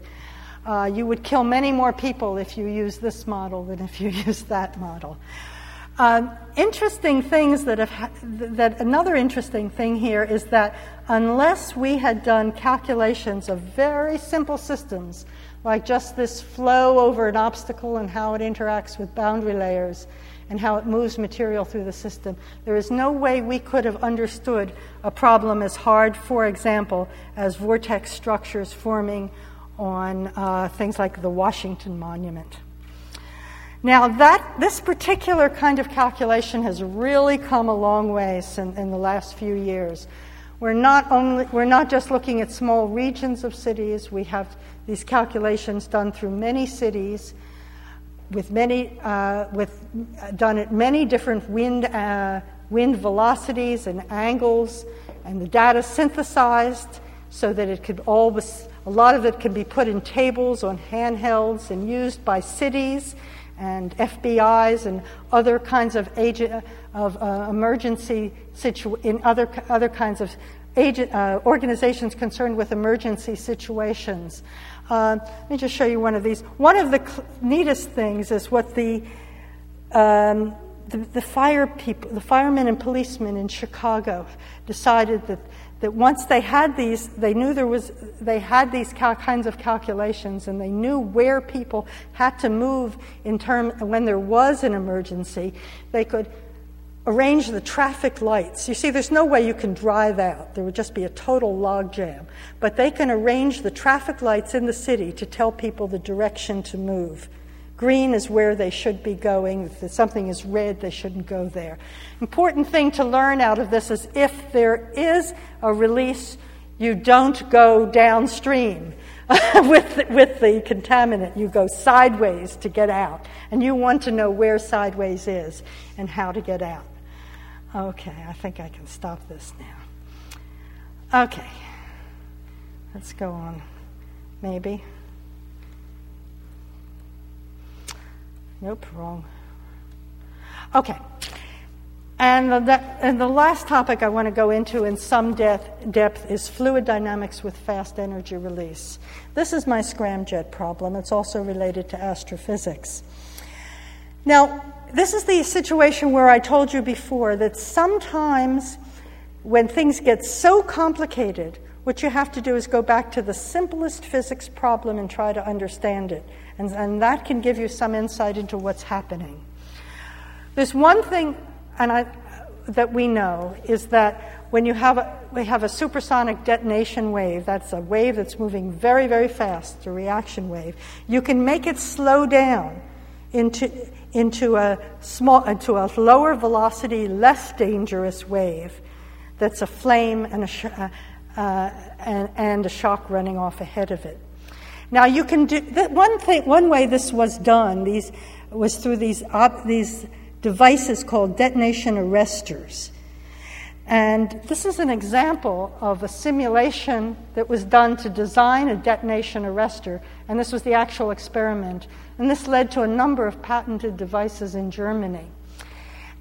Uh, you would kill many more people if you use this model than if you use that model. Um, interesting things that have ha- that another interesting thing here is that unless we had done calculations of very simple systems like just this flow over an obstacle and how it interacts with boundary layers and how it moves material through the system. There is no way we could have understood a problem as hard, for example, as vortex structures forming on uh, things like the Washington Monument. Now, that, this particular kind of calculation has really come a long way in, in the last few years. We're not, only, we're not just looking at small regions of cities, we have these calculations done through many cities with many uh, with done at many different wind uh, wind velocities and angles and the data synthesized so that it could always, a lot of it can be put in tables on handhelds and used by cities and FBI's and other kinds of agent of uh, emergency situ- in other other kinds of agent uh, organizations concerned with emergency situations. Uh, let me just show you one of these. One of the cl- neatest things is what the um, the, the, fire people, the firemen and policemen in Chicago decided that, that once they had these, they knew there was, they had these cal- kinds of calculations and they knew where people had to move in term, when there was an emergency, they could arrange the traffic lights. You see, there's no way you can drive out. There would just be a total logjam. But they can arrange the traffic lights in the city to tell people the direction to move. Green is where they should be going. If something is red, they shouldn't go there. Important thing to learn out of this is if there is a release, you don't go downstream with, with the contaminant. You go sideways to get out. And you want to know where sideways is and how to get out. Okay, I think I can stop this now. Okay, let's go on. Maybe. Nope, wrong. Okay. And the, and the last topic I want to go into in some depth, depth is fluid dynamics with fast energy release. This is my scramjet problem. It's also related to astrophysics. Now, this is the situation where I told you before that sometimes when things get so complicated, what you have to do is go back to the simplest physics problem and try to understand it. And, and that can give you some insight into what's happening. There's one thing and I, that we know is that when you have a, we have a supersonic detonation wave, that's a wave that's moving very, very fast, a reaction wave, you can make it slow down into, into, a, small, into a lower velocity, less dangerous wave that's a flame and a, sh- uh, uh, and, and a shock running off ahead of it. Now you can do one thing. One way this was done these was through these op, these devices called detonation arresters. And this is an example of a simulation that was done to design a detonation arrestor, and this was the actual experiment. And this led to a number of patented devices in Germany.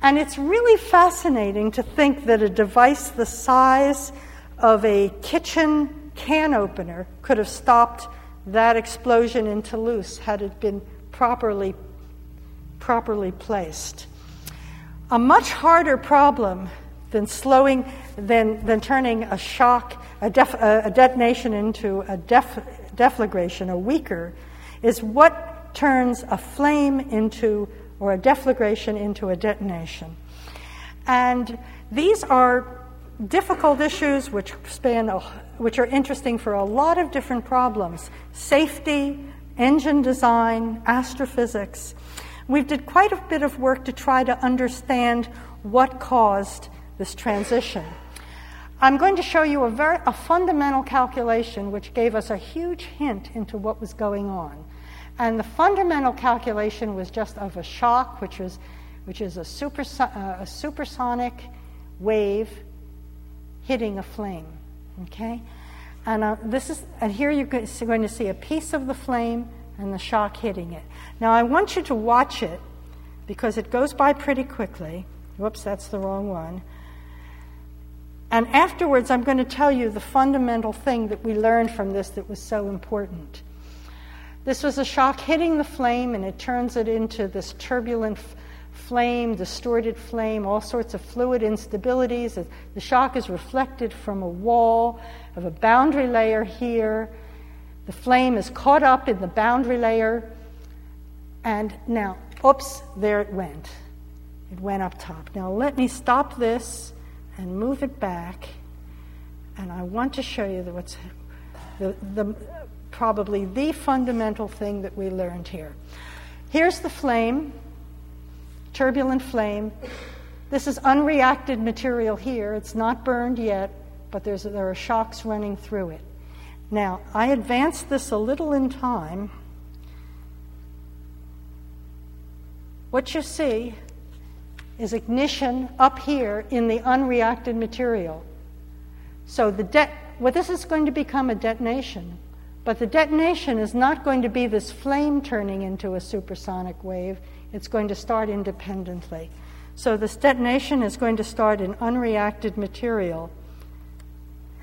And it's really fascinating to think that a device the size of a kitchen can opener could have stopped that explosion in Toulouse had it been properly, properly placed. A much harder problem than slowing, than, than turning a shock, a, def, a, a detonation into a def, deflagration, a weaker, is what turns a flame into, or a deflagration into a detonation. And these are difficult issues which span a, which are interesting for a lot of different problems safety, engine design, astrophysics. we've did quite a bit of work to try to understand what caused this transition. I'm going to show you a, very, a fundamental calculation which gave us a huge hint into what was going on. And the fundamental calculation was just of a shock, which is, which is a, uh, a supersonic wave hitting a flame. Okay? And uh, this is, and here you're going to see a piece of the flame and the shock hitting it. Now I want you to watch it because it goes by pretty quickly. Whoops, that's the wrong one. And afterwards, I'm going to tell you the fundamental thing that we learned from this that was so important. This was a shock hitting the flame, and it turns it into this turbulent flame, distorted flame, all sorts of fluid instabilities. The shock is reflected from a wall of a boundary layer here. The flame is caught up in the boundary layer. And now, oops, there it went. It went up top. Now, let me stop this and move it back. And I want to show you what's the, the, probably the fundamental thing that we learned here. Here's the flame turbulent flame. This is unreacted material here. It's not burned yet, but there are shocks running through it. Now, I advanced this a little in time. What you see is ignition up here in the unreacted material. So the de- well, this is going to become a detonation. But the detonation is not going to be this flame turning into a supersonic wave. It's going to start independently. So this detonation is going to start in unreacted material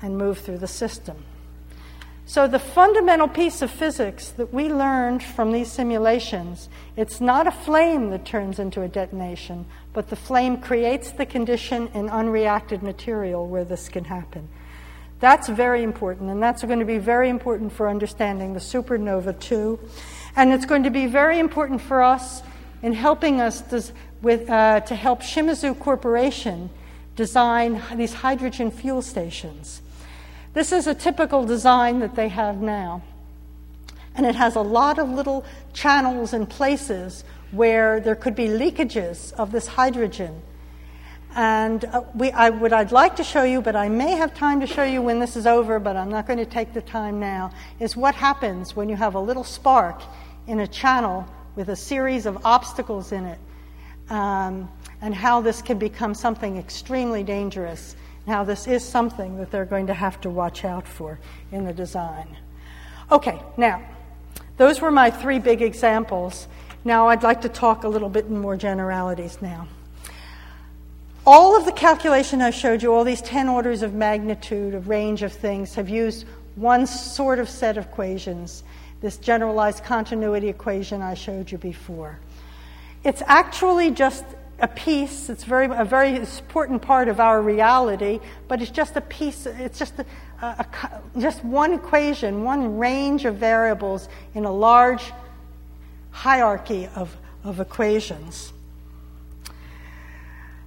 and move through the system. So the fundamental piece of physics that we learned from these simulations, it's not a flame that turns into a detonation, but the flame creates the condition in unreacted material where this can happen. That's very important, and that's going to be very important for understanding the supernova too. And it's going to be very important for us in helping us with, uh, to help Shimizu Corporation design these hydrogen fuel stations. This is a typical design that they have now. And it has a lot of little channels and places where there could be leakages of this hydrogen. And uh, we, I, what I'd like to show you, but I may have time to show you when this is over, but I'm not going to take the time now, is what happens when you have a little spark in a channel with a series of obstacles in it, um, and how this can become something extremely dangerous. Now, this is something that they're going to have to watch out for in the design. Okay, now, those were my three big examples. Now, I'd like to talk a little bit in more generalities now all of the calculation I showed you, all these 10 orders of magnitude, a range of things, have used one sort of set of equations, this generalized continuity equation I showed you before. It's actually just a piece, it's very, a very important part of our reality, but it's just a piece, it's just, a, a, a, just one equation, one range of variables in a large hierarchy of, of equations.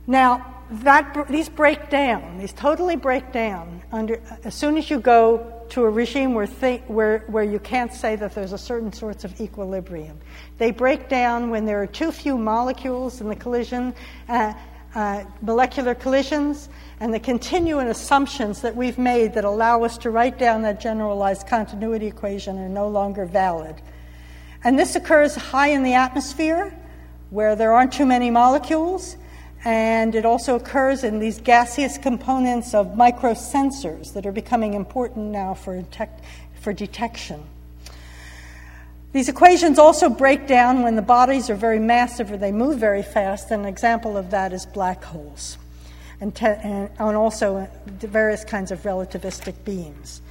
Now, that, these break down, these totally break down under, as soon as you go to a regime where, th- where, where you can't say that there's a certain sorts of equilibrium. They break down when there are too few molecules in the collision, uh, uh, molecular collisions, and the continuum assumptions that we've made that allow us to write down that generalized continuity equation are no longer valid. And this occurs high in the atmosphere, where there aren't too many molecules and it also occurs in these gaseous components of microsensors that are becoming important now for, for detection. These equations also break down when the bodies are very massive or they move very fast. An example of that is black holes, and, te- and also various kinds of relativistic beams.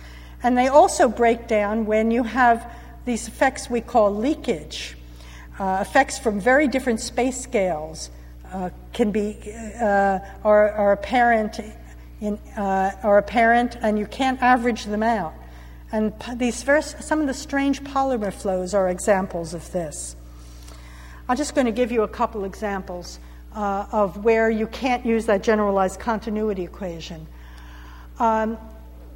And they also break down when you have these effects we call leakage, uh, effects from very different space scales uh, can be uh, are, are apparent in, uh, are apparent, and you can't average them out. And these some of the strange polymer flows are examples of this. I'm just going to give you a couple examples uh, of where you can't use that generalized continuity equation. Um,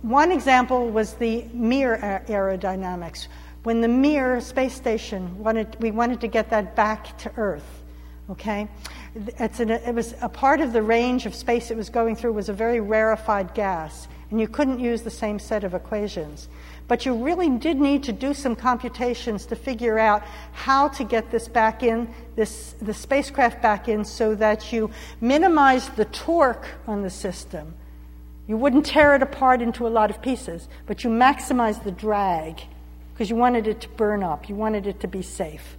one example was the Mir aerodynamics. When the Mir space station wanted, we wanted to get that back to Earth. Okay, an, it was a part of the range of space it was going through was a very rarefied gas, and you couldn't use the same set of equations. But you really did need to do some computations to figure out how to get this back in, this, the spacecraft back in, so that you minimize the torque on the system. You wouldn't tear it apart into a lot of pieces, but you maximize the drag because you wanted it to burn up. You wanted it to be safe.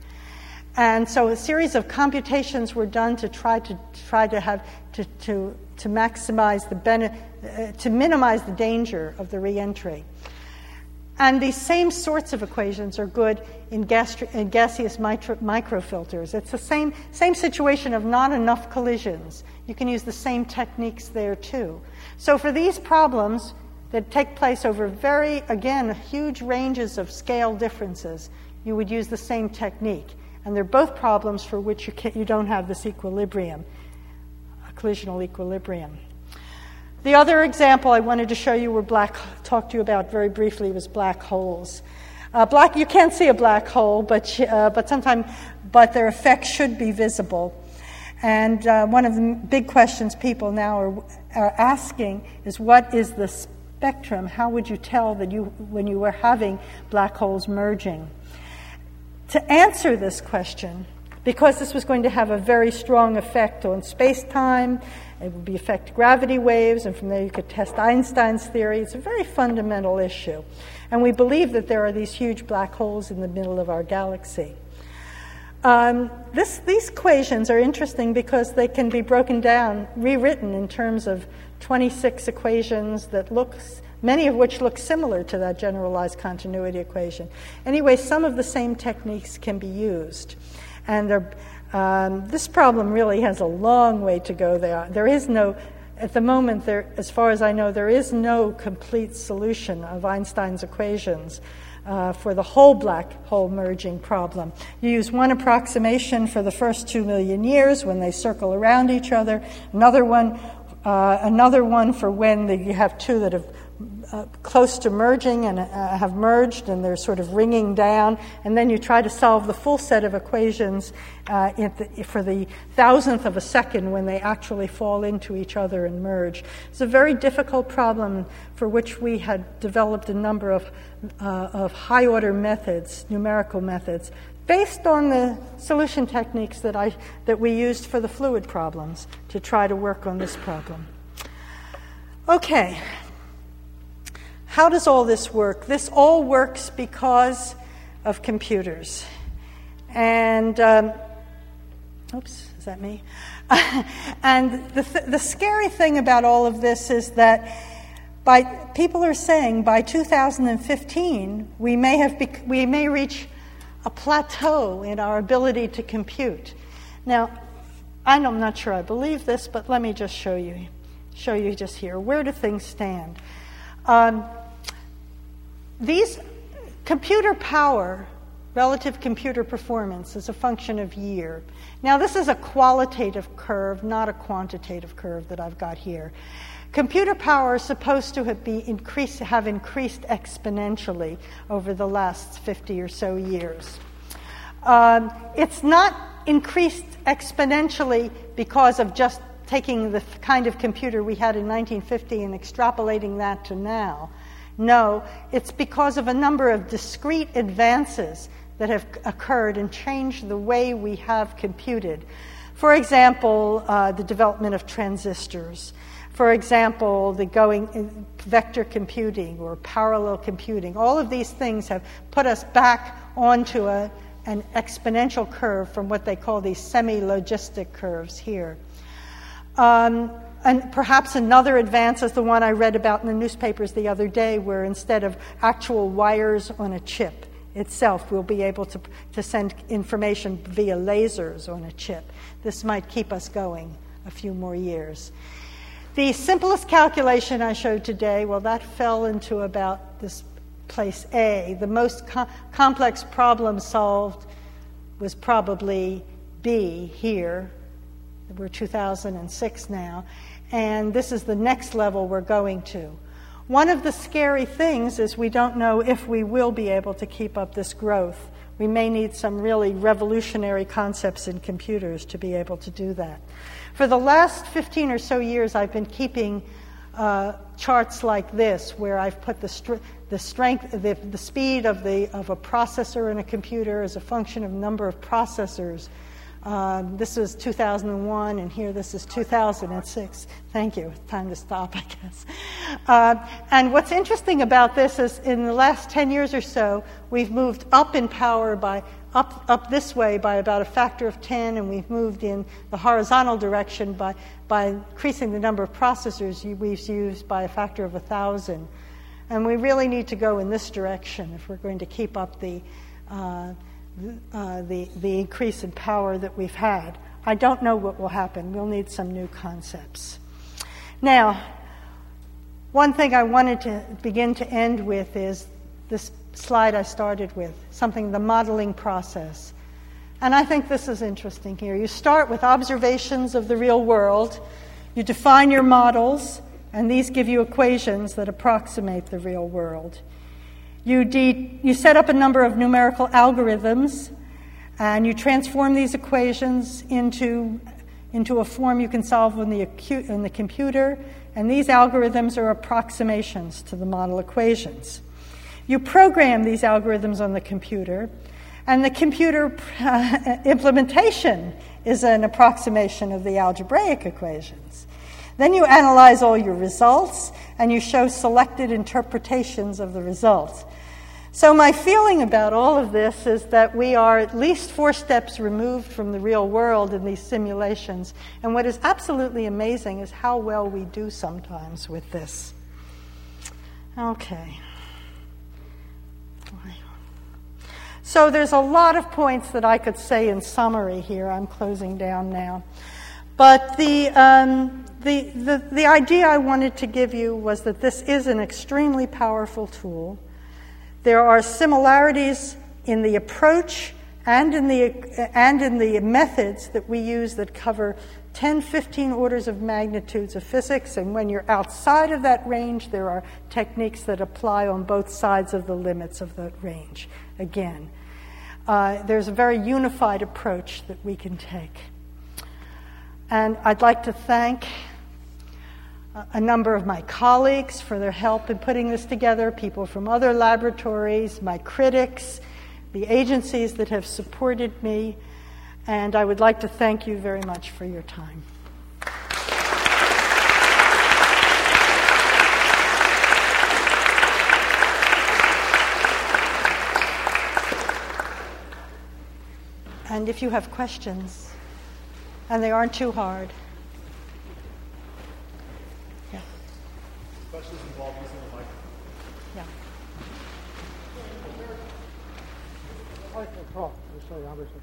And so a series of computations were done to try to try to have to, to, to maximize the bene, uh, to minimize the danger of the reentry. And these same sorts of equations are good in, gastri- in gaseous mitro- microfilters. It's the same, same situation of not enough collisions. You can use the same techniques there too. So for these problems that take place over very, again, huge ranges of scale differences, you would use the same technique. And they're both problems for which you, you don't have this equilibrium, a collisional equilibrium. The other example I wanted to show you, were black, talk to you about very briefly, was black holes. Uh, black, you can't see a black hole, but, uh, but sometimes, but their effects should be visible. And uh, one of the big questions people now are, are asking is what is the spectrum? How would you tell that you, when you were having black holes merging? To answer this question, because this was going to have a very strong effect on space time. It would affect gravity waves, and from there you could test Einstein's theory. It's a very fundamental issue. And we believe that there are these huge black holes in the middle of our galaxy. Um, this, these equations are interesting because they can be broken down, rewritten in terms of 26 equations that look, many of which look similar to that generalized continuity equation. Anyway, some of the same techniques can be used. And um, this problem really has a long way to go there. There is no, at the moment, there, as far as I know, there is no complete solution of Einstein's equations. Uh, for the whole black hole merging problem. You use one approximation for the first two million years when they circle around each other, another one, uh, another one for when the, you have two that have uh, close to merging and uh, have merged and they're sort of ringing down, and then you try to solve the full set of equations uh, the, for the thousandth of a second when they actually fall into each other and merge. It's a very difficult problem for which we had developed a number of, uh, of high order methods, numerical methods, based on the solution techniques that, I, that we used for the fluid problems to try to work on this problem. Okay, how does all this work? This all works because of computers. And, um, oops, is that me? and the, th- the scary thing about all of this is that by, people are saying by 2015 we may, have bec- we may reach a plateau in our ability to compute. Now, I'm not sure I believe this, but let me just show you, show you just here. Where do things stand? Um, these computer power, relative computer performance, is a function of year. Now, this is a qualitative curve, not a quantitative curve that I've got here. Computer power is supposed to have, increased, have increased exponentially over the last 50 or so years. Um, it's not increased exponentially because of just taking the kind of computer we had in 1950 and extrapolating that to now. No, it's because of a number of discrete advances that have occurred and changed the way we have computed. For example, uh, the development of transistors. For example, the going vector computing or parallel computing. All of these things have put us back onto a, an exponential curve from what they call these semi logistic curves here. Um, and perhaps another advance is the one I read about in the newspapers the other day, where instead of actual wires on a chip itself, we'll be able to, to send information via lasers on a chip. This might keep us going a few more years. The simplest calculation I showed today, well, that fell into about this place A. The most com- complex problem solved was probably B here. We're 2006 now and this is the next level we're going to. One of the scary things is we don't know if we will be able to keep up this growth. We may need some really revolutionary concepts in computers to be able to do that. For the last 15 or so years, I've been keeping uh, charts like this, where I've put the, str- the strength, the, the speed of, the, of a processor in a computer as a function of number of processors um, this was 2001, and here this is 2006. Thank you. Time to stop, I guess. Uh, and what's interesting about this is in the last 10 years or so, we've moved up in power by up, up this way by about a factor of 10, and we've moved in the horizontal direction by, by increasing the number of processors we've used by a factor of 1,000. And we really need to go in this direction if we're going to keep up the uh, uh, the, the increase in power that we've had. I don't know what will happen. We'll need some new concepts. Now, one thing I wanted to begin to end with is this slide I started with something, the modeling process. And I think this is interesting here. You start with observations of the real world, you define your models, and these give you equations that approximate the real world. You, de- you set up a number of numerical algorithms and you transform these equations into, into a form you can solve in the, acu- in the computer, and these algorithms are approximations to the model equations. You program these algorithms on the computer, And the computer implementation is an approximation of the algebraic equations. Then you analyze all your results and you show selected interpretations of the results. So, my feeling about all of this is that we are at least four steps removed from the real world in these simulations. And what is absolutely amazing is how well we do sometimes with this. Okay. So, there's a lot of points that I could say in summary here. I'm closing down now. But the, um, the, the, the idea I wanted to give you was that this is an extremely powerful tool there are similarities in the approach and in the, and in the methods that we use that cover 10, 15 orders of magnitudes of physics. And when you're outside of that range, there are techniques that apply on both sides of the limits of that range. Again, uh, there's a very unified approach that we can take. And I'd like to thank a number of my colleagues for their help in putting this together, people from other laboratories, my critics, the agencies that have supported me, and I would like to thank you very much for your time. And if you have questions, and they aren't too hard,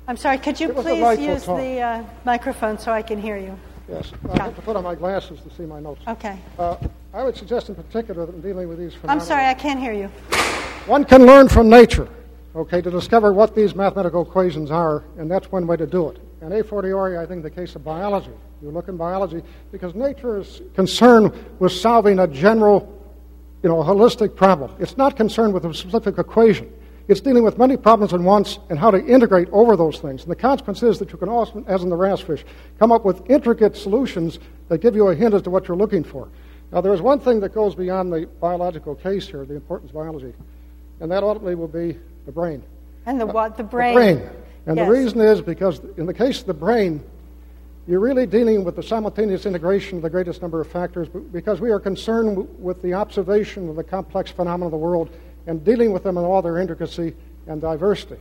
I'm sorry, could you please use the uh, microphone so I can hear you? Yes. I yeah. have to put on my glasses to see my notes. Okay. Uh, I would suggest in particular that in dealing with these phenomena... I'm sorry, I can't hear you. One can learn from nature, okay, to discover what these mathematical equations are, and that's one way to do it. And a fortiori, I think, the case of biology. You look in biology because nature is concerned with solving a general, you know, holistic problem. It's not concerned with a specific equation. It's dealing with many problems at once and how to integrate over those things. And the consequence is that you can also, as in the wrasse-fish, come up with intricate solutions that give you a hint as to what you're looking for. Now, there is one thing that goes beyond the biological case here, the importance of biology, and that ultimately will be the brain. And the uh, what? The brain. The brain. And yes. the reason is because in the case of the brain, you're really dealing with the simultaneous integration of the greatest number of factors because we are concerned with the observation of the complex phenomena of the world and dealing with them in all their intricacy and diversity.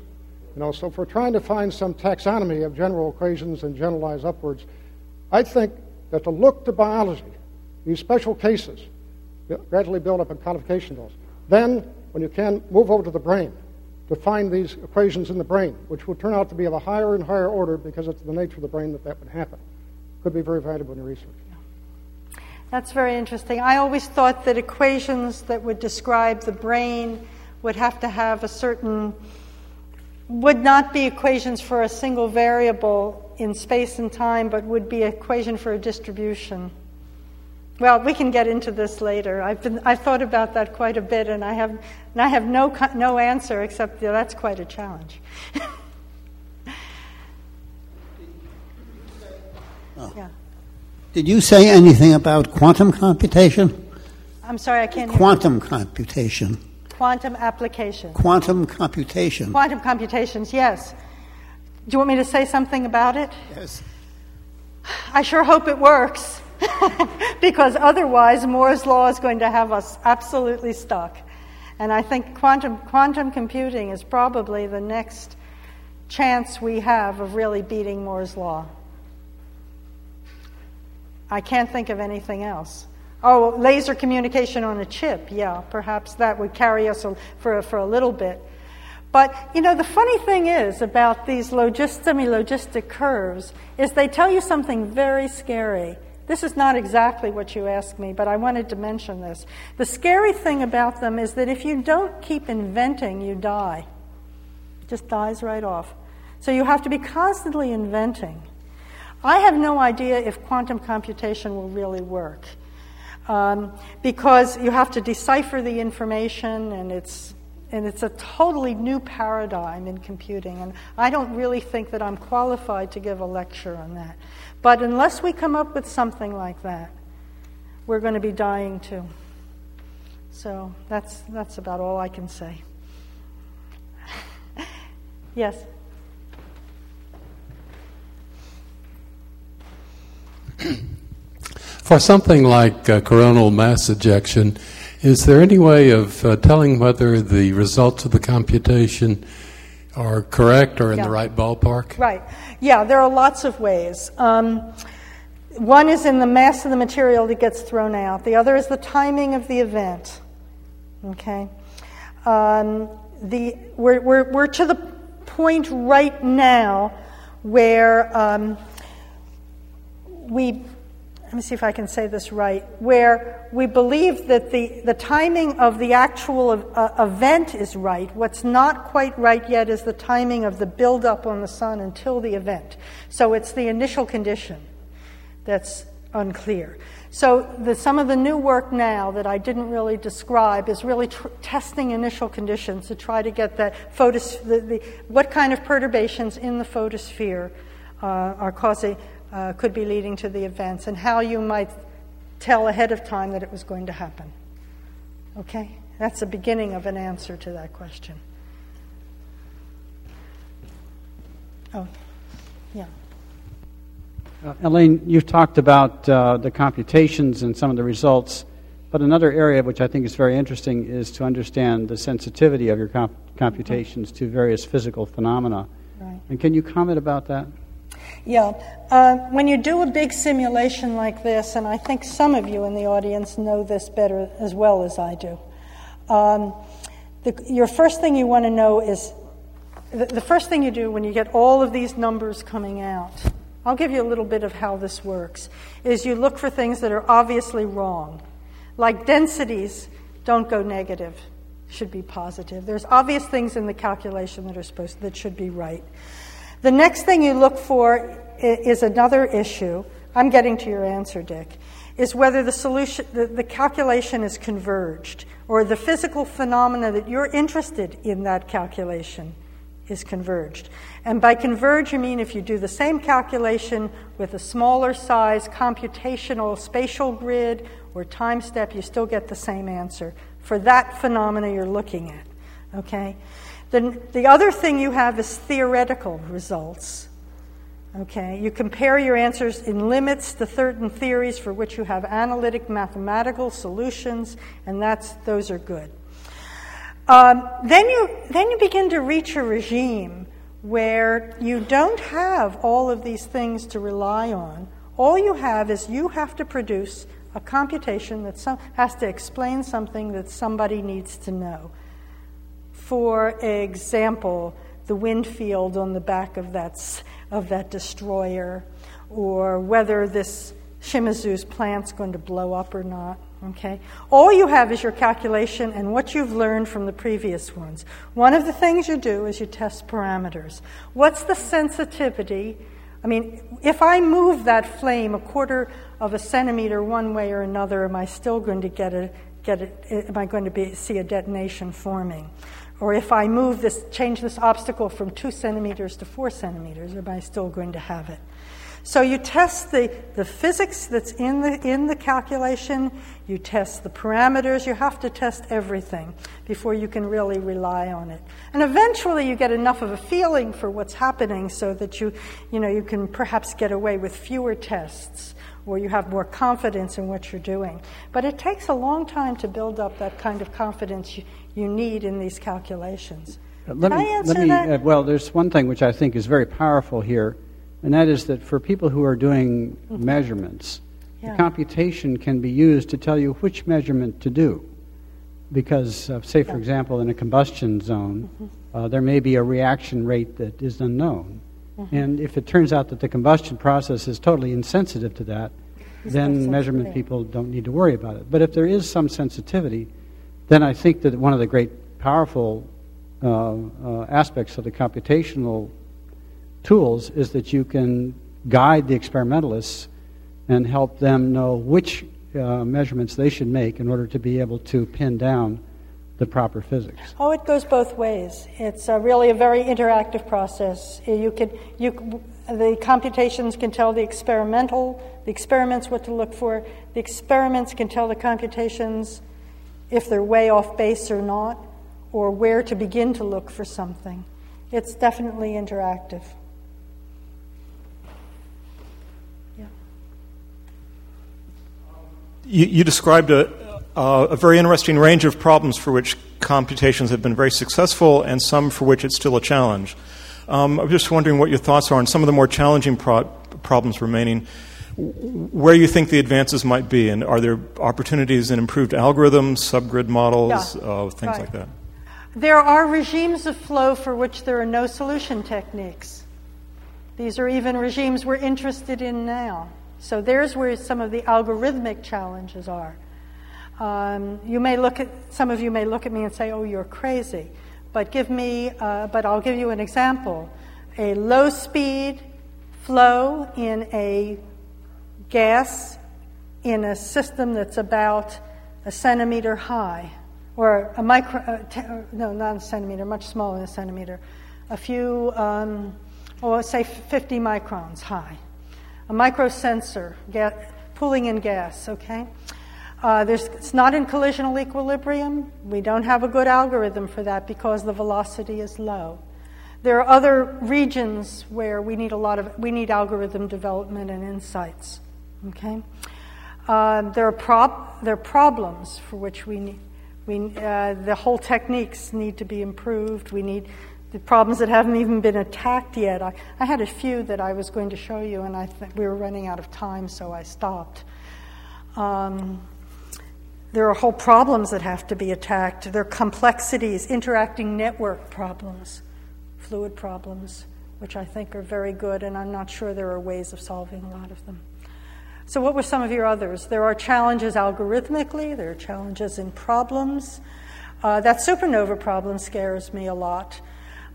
You know, so if we're trying to find some taxonomy of general equations and generalize upwards, I think that to look to biology, these special cases, gradually build up a codification of those. Then, when you can, move over to the brain to find these equations in the brain, which will turn out to be of a higher and higher order because it's the nature of the brain that that would happen. Could be very valuable in your research. That's very interesting. I always thought that equations that would describe the brain would have to have a certain, would not be equations for a single variable in space and time, but would be equation for a distribution. Well, we can get into this later. I've, been, I've thought about that quite a bit, and I have, and I have no, no answer except yeah, that's quite a challenge. oh. Yeah. Did you say anything about quantum computation? I'm sorry, I can't Quantum computation. Quantum application. Quantum computation. Quantum computations, yes. Do you want me to say something about it? Yes. I sure hope it works. because otherwise, Moore's law is going to have us absolutely stuck. And I think quantum, quantum computing is probably the next chance we have of really beating Moore's law. I can't think of anything else. Oh, laser communication on a chip. Yeah, perhaps that would carry us for, for a little bit. But, you know, the funny thing is about these logist, semi-logistic curves is they tell you something very scary. This is not exactly what you asked me, but I wanted to mention this. The scary thing about them is that if you don't keep inventing, you die. It just dies right off. So you have to be constantly inventing. I have no idea if quantum computation will really work. Um, because you have to decipher the information and it's and it's a totally new paradigm in computing and i don't really think that i'm qualified to give a lecture on that but unless we come up with something like that we're going to be dying too so that's that's about all i can say Yes. For something like uh, coronal mass ejection, is there any way of uh, telling whether the results of the computation are correct or in Yeah. the right ballpark? Right. Yeah, there are lots of ways. Um, one is in the mass of the material that gets thrown out, the other is the timing of the event. Okay? Um, the, we're, we're, we're to the point right now where um, we let me see if I can say this right, where we believe that the, the timing of the actual uh, event is right. What's not quite right yet is the timing of the buildup on the sun until the event. So it's the initial condition that's unclear. So the, some of the new work now that I didn't really describe is really tr- testing initial conditions to try to get that photos- the, the, what kind of perturbations in the photosphere uh, are causing uh, could be leading to the events and how you might tell ahead of time that it was going to happen. Okay? That's the beginning of an answer to that question. Oh, yeah. Uh, Elaine, you've talked about uh, the computations and some of the results, but another area which I think is very interesting is to understand the sensitivity of your comp- computations to various physical phenomena. Right. And can you comment about that? Yeah. Uh, when you do a big simulation like this, and I think some of you in the audience know this better as well as I do, um, the, your first thing you want to know is the, the first thing you do when you get all of these numbers coming out. I'll give you a little bit of how this works. Is you look for things that are obviously wrong, like densities don't go negative, should be positive. There's obvious things in the calculation that are supposed that should be right. The next thing you look for is another issue. I'm getting to your answer, Dick. Is whether the solution, the, the, calculation is converged, or the physical phenomena that you're interested in that calculation is converged. And by converge, you mean if you do the same calculation with a smaller size computational spatial grid or time step, you still get the same answer for that phenomena you're looking at. Okay? The, the other thing you have is theoretical results. Okay, you compare your answers in limits to certain theories for which you have analytic mathematical solutions, and that's those are good. Um, then you then you begin to reach a regime where you don't have all of these things to rely on. All you have is you have to produce a computation that some, has to explain something that somebody needs to know. For example, the wind field on the back of that, of that destroyer, or whether this Shimazu's plant's going to blow up or not. Okay? All you have is your calculation and what you've learned from the previous ones. One of the things you do is you test parameters. What's the sensitivity? I mean, if I move that flame a quarter of a centimeter one way or another, am I still going to get a get it? Am I going to be, see a detonation forming? Or if I move this, change this obstacle from two centimeters to four centimeters, am I still going to have it? So you test the, the physics that's in the, in the calculation, you test the parameters, you have to test everything before you can really rely on it. And eventually you get enough of a feeling for what's happening so that you, you, know, you can perhaps get away with fewer tests or you have more confidence in what you're doing. But it takes a long time to build up that kind of confidence you, you need in these calculations. Uh, let Did me, I answer let me, that? uh, well, there's one thing which I think is very powerful here, and that is that for people who are doing measurements, Yeah. the computation can be used to tell you which measurement to do. Because, uh, say, for example, in a combustion zone, uh, there may be a reaction rate that is unknown. And if it turns out that the combustion process is totally insensitive to that, then measurement people don't need to worry about it. But if there is some sensitivity, then I think that one of the great powerful uh, uh, aspects of the computational tools is that you can guide the experimentalists and help them know which uh, measurements they should make in order to be able to pin down the proper physics. Oh, it goes both ways. It's really a very interactive process. You could, you, the computations can tell the experimental, the experiments what to look for. The experiments can tell the computations if they're way off base or not, or where to begin to look for something. It's definitely interactive. Yeah. You, you described a, a very interesting range of problems for which computations have been very successful and some for which it's still a challenge. Um, I'm just wondering what your thoughts are on some of the more challenging pro- problems remaining where you think the advances might be, and are there opportunities in improved algorithms, subgrid models, yeah. uh, things right. like that? There are regimes of flow for which there are no solution techniques. These are even regimes we're interested in now. So there's where some of the algorithmic challenges are. Um, you may look at some of you may look at me and say, "Oh, you're crazy," but give me. Uh, but I'll give you an example: a low speed flow in a gas in a system that's about a centimeter high, or a micro, uh, t- uh, no, not a centimeter, much smaller than a centimeter, a few, um, say 50 microns high. A microsensor, ga- pulling in gas, okay? Uh, it's not in collisional equilibrium. We don't have a good algorithm for that because the velocity is low. There are other regions where we need a lot of we need algorithm development and insights. Okay, uh, there are prob- there are problems for which we need we uh, the whole techniques need to be improved. We need the problems that haven't even been attacked yet. I, I had a few that I was going to show you, and I think we were running out of time, so I stopped. Um, there are whole problems that have to be attacked. There are complexities, interacting network problems, fluid problems, which I think are very good, and I'm not sure there are ways of solving a lot of them. So, what were some of your others? There are challenges algorithmically, there are challenges in problems. Uh, that supernova problem scares me a lot.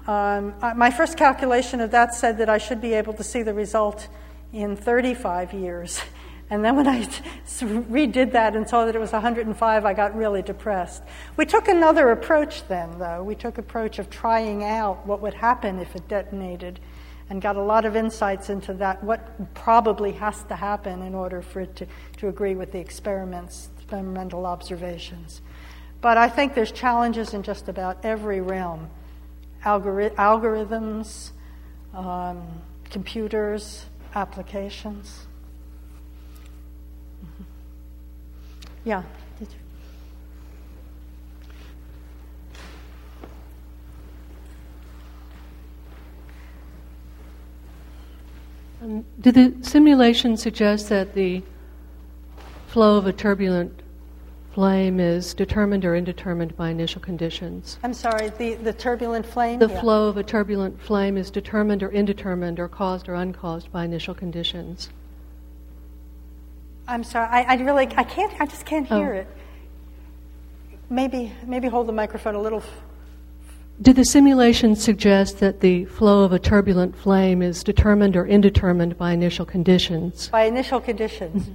Um, my first calculation of that said that I should be able to see the result in 35 years. And then when I redid that and saw that it was 105, I got really depressed. We took another approach then, though. We took approach of trying out what would happen if it detonated and got a lot of insights into that, what probably has to happen in order for it to, to agree with the experiments, experimental observations. But I think there's challenges in just about every realm Algori- algorithms, um, computers, applications. Mm-hmm. Yeah. Um, did the simulation suggest that the flow of a turbulent flame is determined or indetermined by initial conditions? I'm sorry, the, the turbulent flame? The yeah. flow of a turbulent flame is determined or indetermined or caused or uncaused by initial conditions. I'm sorry, I, I really, I can't, I just can't hear Oh. it. Maybe, maybe hold the microphone a little. Did the simulation suggest that the flow of a turbulent flame is determined or indetermined by initial conditions? By initial conditions.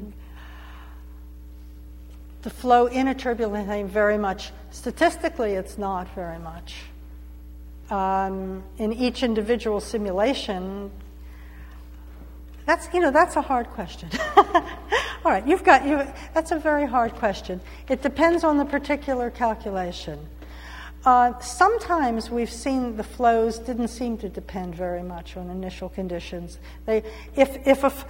The flow in a turbulent flame, very much. Statistically, it's not very much. Um, in each individual simulation, that's you know that's a hard question. All right, you've got you. That's a very hard question. It depends on the particular calculation. Uh, sometimes we've seen the flows didn't seem to depend very much on initial conditions. They, if if a, f-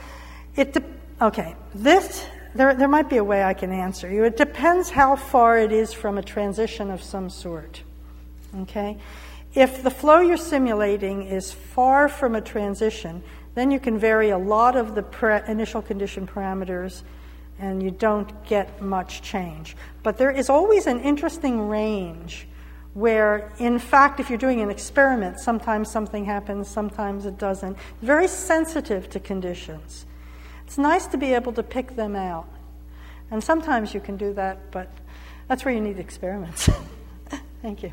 it de- okay, this there there might be a way I can answer you. It depends how far it is from a transition of some sort. Okay, if the flow you're simulating is far from a transition, then you can vary a lot of the pre- initial condition parameters and you don't get much change. But there is always an interesting range where, in fact, if you're doing an experiment, sometimes something happens, sometimes it doesn't. Very sensitive to conditions. It's nice to be able to pick them out. And sometimes you can do that, but that's where you need experiments. Thank you.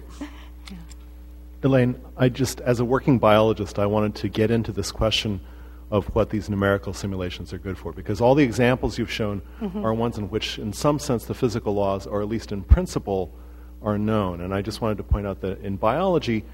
Elaine, I just, as a working biologist, I wanted to get into this question of what these numerical simulations are good for, because all the examples you've shown mm-hmm. are ones in which, in some sense, the physical laws, or at least in principle, are known. And I just wanted to point out that in biology,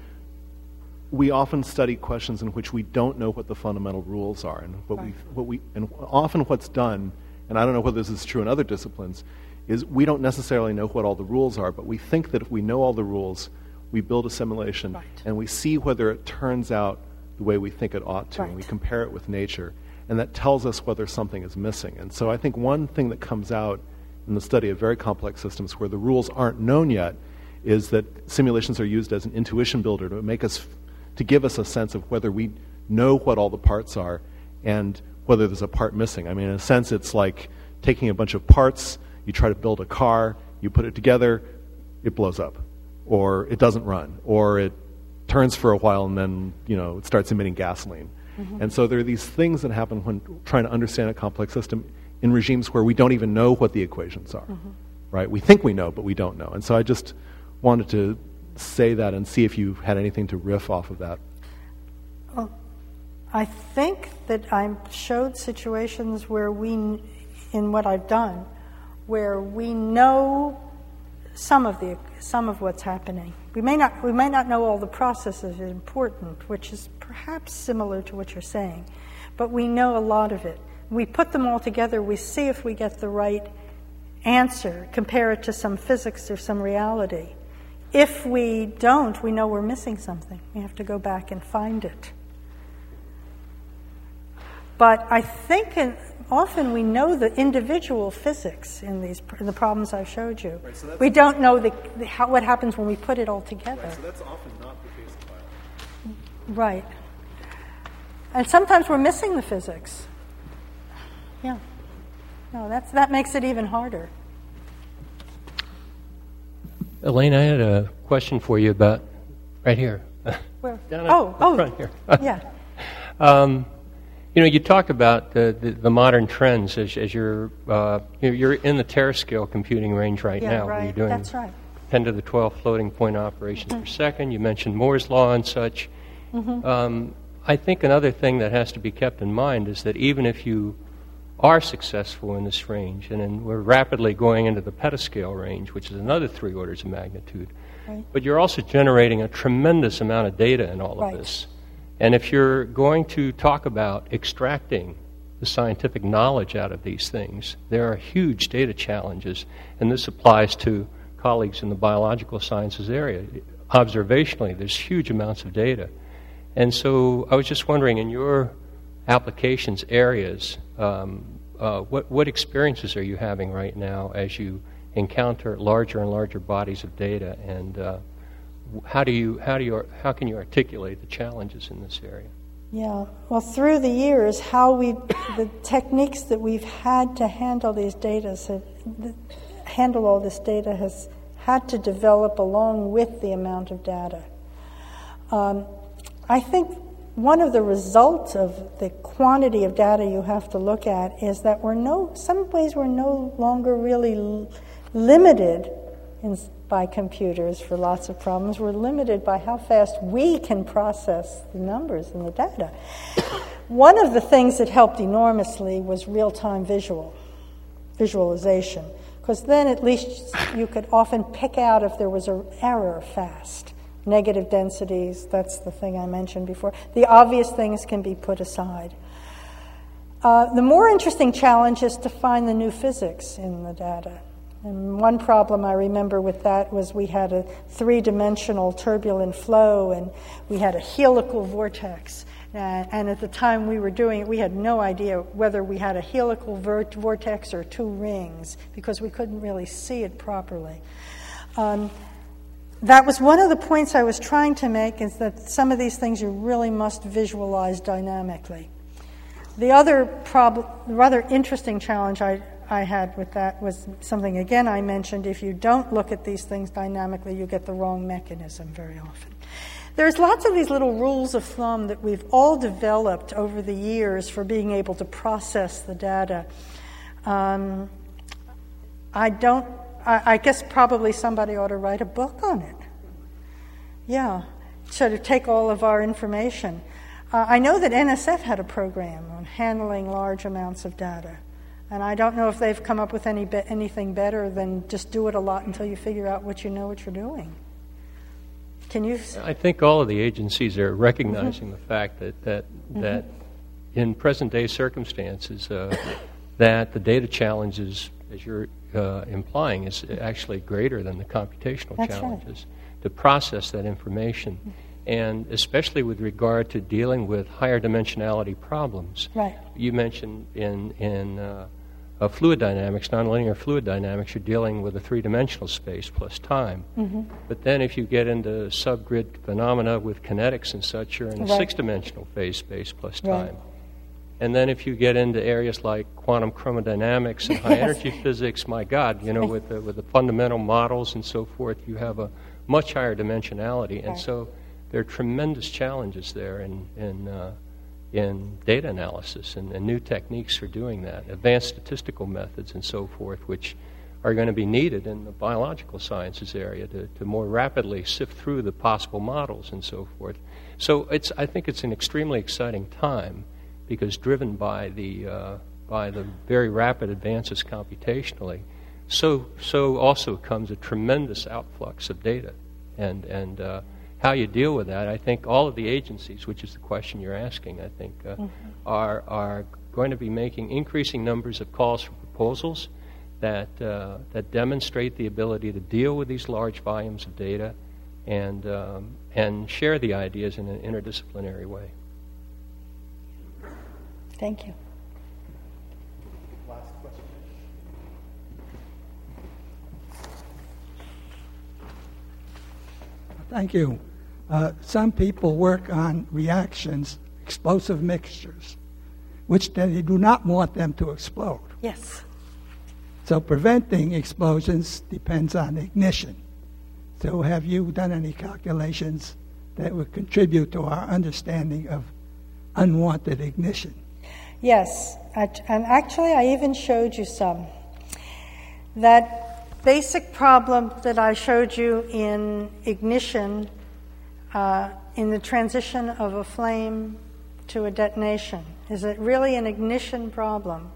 we often study questions in which we don't know what the fundamental rules are, and what we, what we, and often what's done, and I don't know whether this is true in other disciplines, is we don't necessarily know what all the rules are, but we think that if we know all the rules, we build a simulation, Right. and we see whether it turns out the way we think it ought to, and we compare it with nature, and that tells us whether something is missing. And so I think one thing that comes out in the study of very complex systems where the rules aren't known yet is that simulations are used as an intuition builder to make us to give us a sense of whether we know what all the parts are and whether there's a part missing. I mean, in a sense, it's like taking a bunch of parts, you try to build a car, you put it together, it blows up, or it doesn't run, or it turns for a while and then you know it starts emitting gasoline. Mm-hmm. And so there are these things that happen when trying to understand a complex system in regimes where we don't even know what the equations are. Mm-hmm. Right? We think we know, but we don't know. And so I just wanted to say that and see if you had anything to riff off of that. Well, I think that I showed situations where we, in what I've done, where we know some of the some of what's happening. We may not we may not know all the processes are important, which is perhaps similar to what you're saying, but we know a lot of it. We put them all together. We see if we get the right answer. Compare it to some physics or some reality. If we don't, we know we're missing something. We have to go back and find it. But I think in, often we know the individual physics in these in the problems I've showed you. Right, so we don't know the, the, how, what happens when we put it all together. Right, so that's often not the case in biology. Right. And sometimes we're missing the physics. Yeah. No, that's, that makes it even harder. Elaine, I had a question for you about right here. Where? Down oh, the oh, front here. yeah. Um, you know, you talk about the, the, the modern trends as, as you're, uh, you're in the terascale computing range right Yeah, now, right. you're doing That's right. 10 to the 12 floating point operations per second. You mentioned Moore's law and such. Um, I think another thing that has to be kept in mind is that even if you are successful in this range, and then we're rapidly going into the petascale range, which is another three orders of magnitude, Right. but you're also generating a tremendous amount of data in all of this. And if you're going to talk about extracting the scientific knowledge out of these things, there are huge data challenges, and this applies to colleagues in the biological sciences area. Observationally, there's huge amounts of data. And so I was just wondering, in your applications areas, um, uh, what, what experiences are you having right now as you encounter larger and larger bodies of data, and uh, how do you how do you how can you articulate the challenges in this area? Yeah. Well, through the years, how we, the techniques that we've had to handle these data, have, handle all this data, has had to develop along with the amount of data. Um, I think one of the results of the quantity of data you have to look at is that we're no, some ways we're no longer really l- limited in, by computers for lots of problems. We're limited by how fast we can process the numbers and the data. One of the things that helped enormously was real time visual visualization, because then at least you could often pick out if there was an error fast. Negative densities, that's the thing I mentioned before. The obvious things can be put aside. Uh, the more interesting challenge is to find the new physics in the data. And one problem I remember with that was we had a three dimensional turbulent flow and we had a helical vortex. Uh, and at the time we were doing it, we had no idea whether we had a helical vortex or two rings because we couldn't really see it properly. Um, that was one of the points I was trying to make is that some of these things you really must visualize dynamically. The other rather interesting challenge I, I had with that was something again I mentioned. If you don't look at these things dynamically, you get the wrong mechanism very often. There's lots of these little rules of thumb that we've all developed over the years for being able to process the data. Um, I don't, I, I guess probably somebody ought to write a book on it. Yeah, so to take all of our information. Uh, I know that NSF had a program on handling large amounts of data. And I don't know if they've come up with any be- anything better than just do it a lot until you figure out what you know what you're doing. Can you? s- I think all of the agencies are recognizing the fact that that that in present day circumstances uh, that the data challenges, as you're uh, implying, is actually greater than the computational That's right. challenges. to process that information. And especially with regard to dealing with higher dimensionality problems. Right. You mentioned in, in uh, uh, fluid dynamics, nonlinear fluid dynamics, you're dealing with a three dimensional space plus time. Mm-hmm. But then if you get into subgrid phenomena with kinetics and such, you're in a Right. six dimensional phase space plus time. Right. And then if you get into areas like quantum chromodynamics and high energy physics, my God, you know, with the, with the fundamental models and so forth, you have a much higher dimensionality. And so there are tremendous challenges there in, in, uh, in data analysis and, and new techniques for doing that, advanced statistical methods and so forth, which are going to be needed in the biological sciences area to, to more rapidly sift through the possible models and so forth. So it's, I think it's an extremely exciting time because driven by the, uh, by the very rapid advances computationally, so, so also comes a tremendous outflux of data. And, and uh, how you deal with that, I think all of the agencies, which is the question you're asking, I think, uh, are, are going to be making increasing numbers of calls for proposals that, uh, that demonstrate the ability to deal with these large volumes of data and, um, and share the ideas in an interdisciplinary way. Thank you. Last question. Thank you. Uh, some people work on reactions, explosive mixtures, which they do not want them to explode. Yes. So preventing explosions depends on ignition. So have you done any calculations that would contribute to our understanding of unwanted ignition? Yes, and actually, I even showed you some. That basic problem that I showed you in ignition, uh, in the transition of a flame to a detonation, is it really an ignition problem?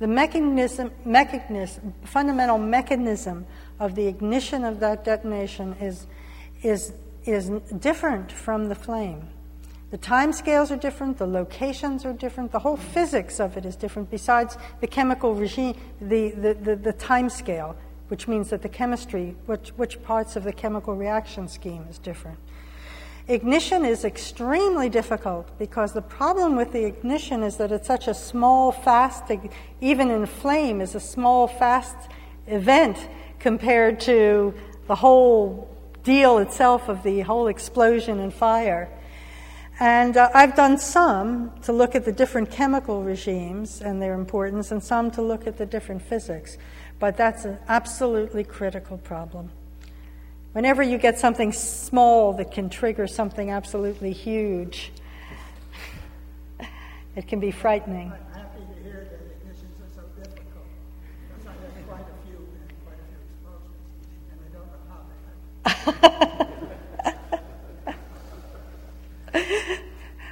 The mechanism, mechanism, fundamental mechanism of the ignition of that detonation is, is, is different from the flame. The time scales are different, the locations are different, the whole physics of it is different, besides the chemical regime, the, the, the, the time scale, which means that the chemistry, which, which parts of the chemical reaction scheme is different. Ignition is extremely difficult because the problem with the ignition is that it's such a small, fast, even in flame, is a small, fast event compared to the whole deal itself of the whole explosion and fire. And uh, I've done some to look at the different chemical regimes and their importance, and some to look at the different physics. But that's an absolutely critical problem. Whenever you get something small that can trigger something absolutely huge, it can be frightening.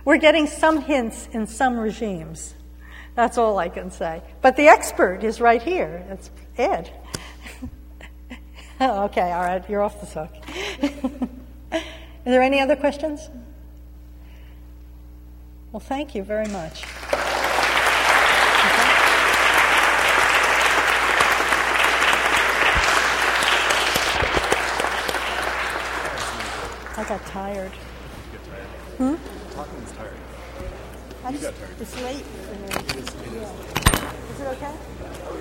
We're getting some hints in some regimes. That's all I can say. But the expert is right here. It's Ed. okay, all right, you're off the hook. Is there any other questions? Well, thank you very much. I got tired. Hmm? Talking is tired. I You just, got tired. it's late. It is, it is. Yeah. Is it okay? Oh,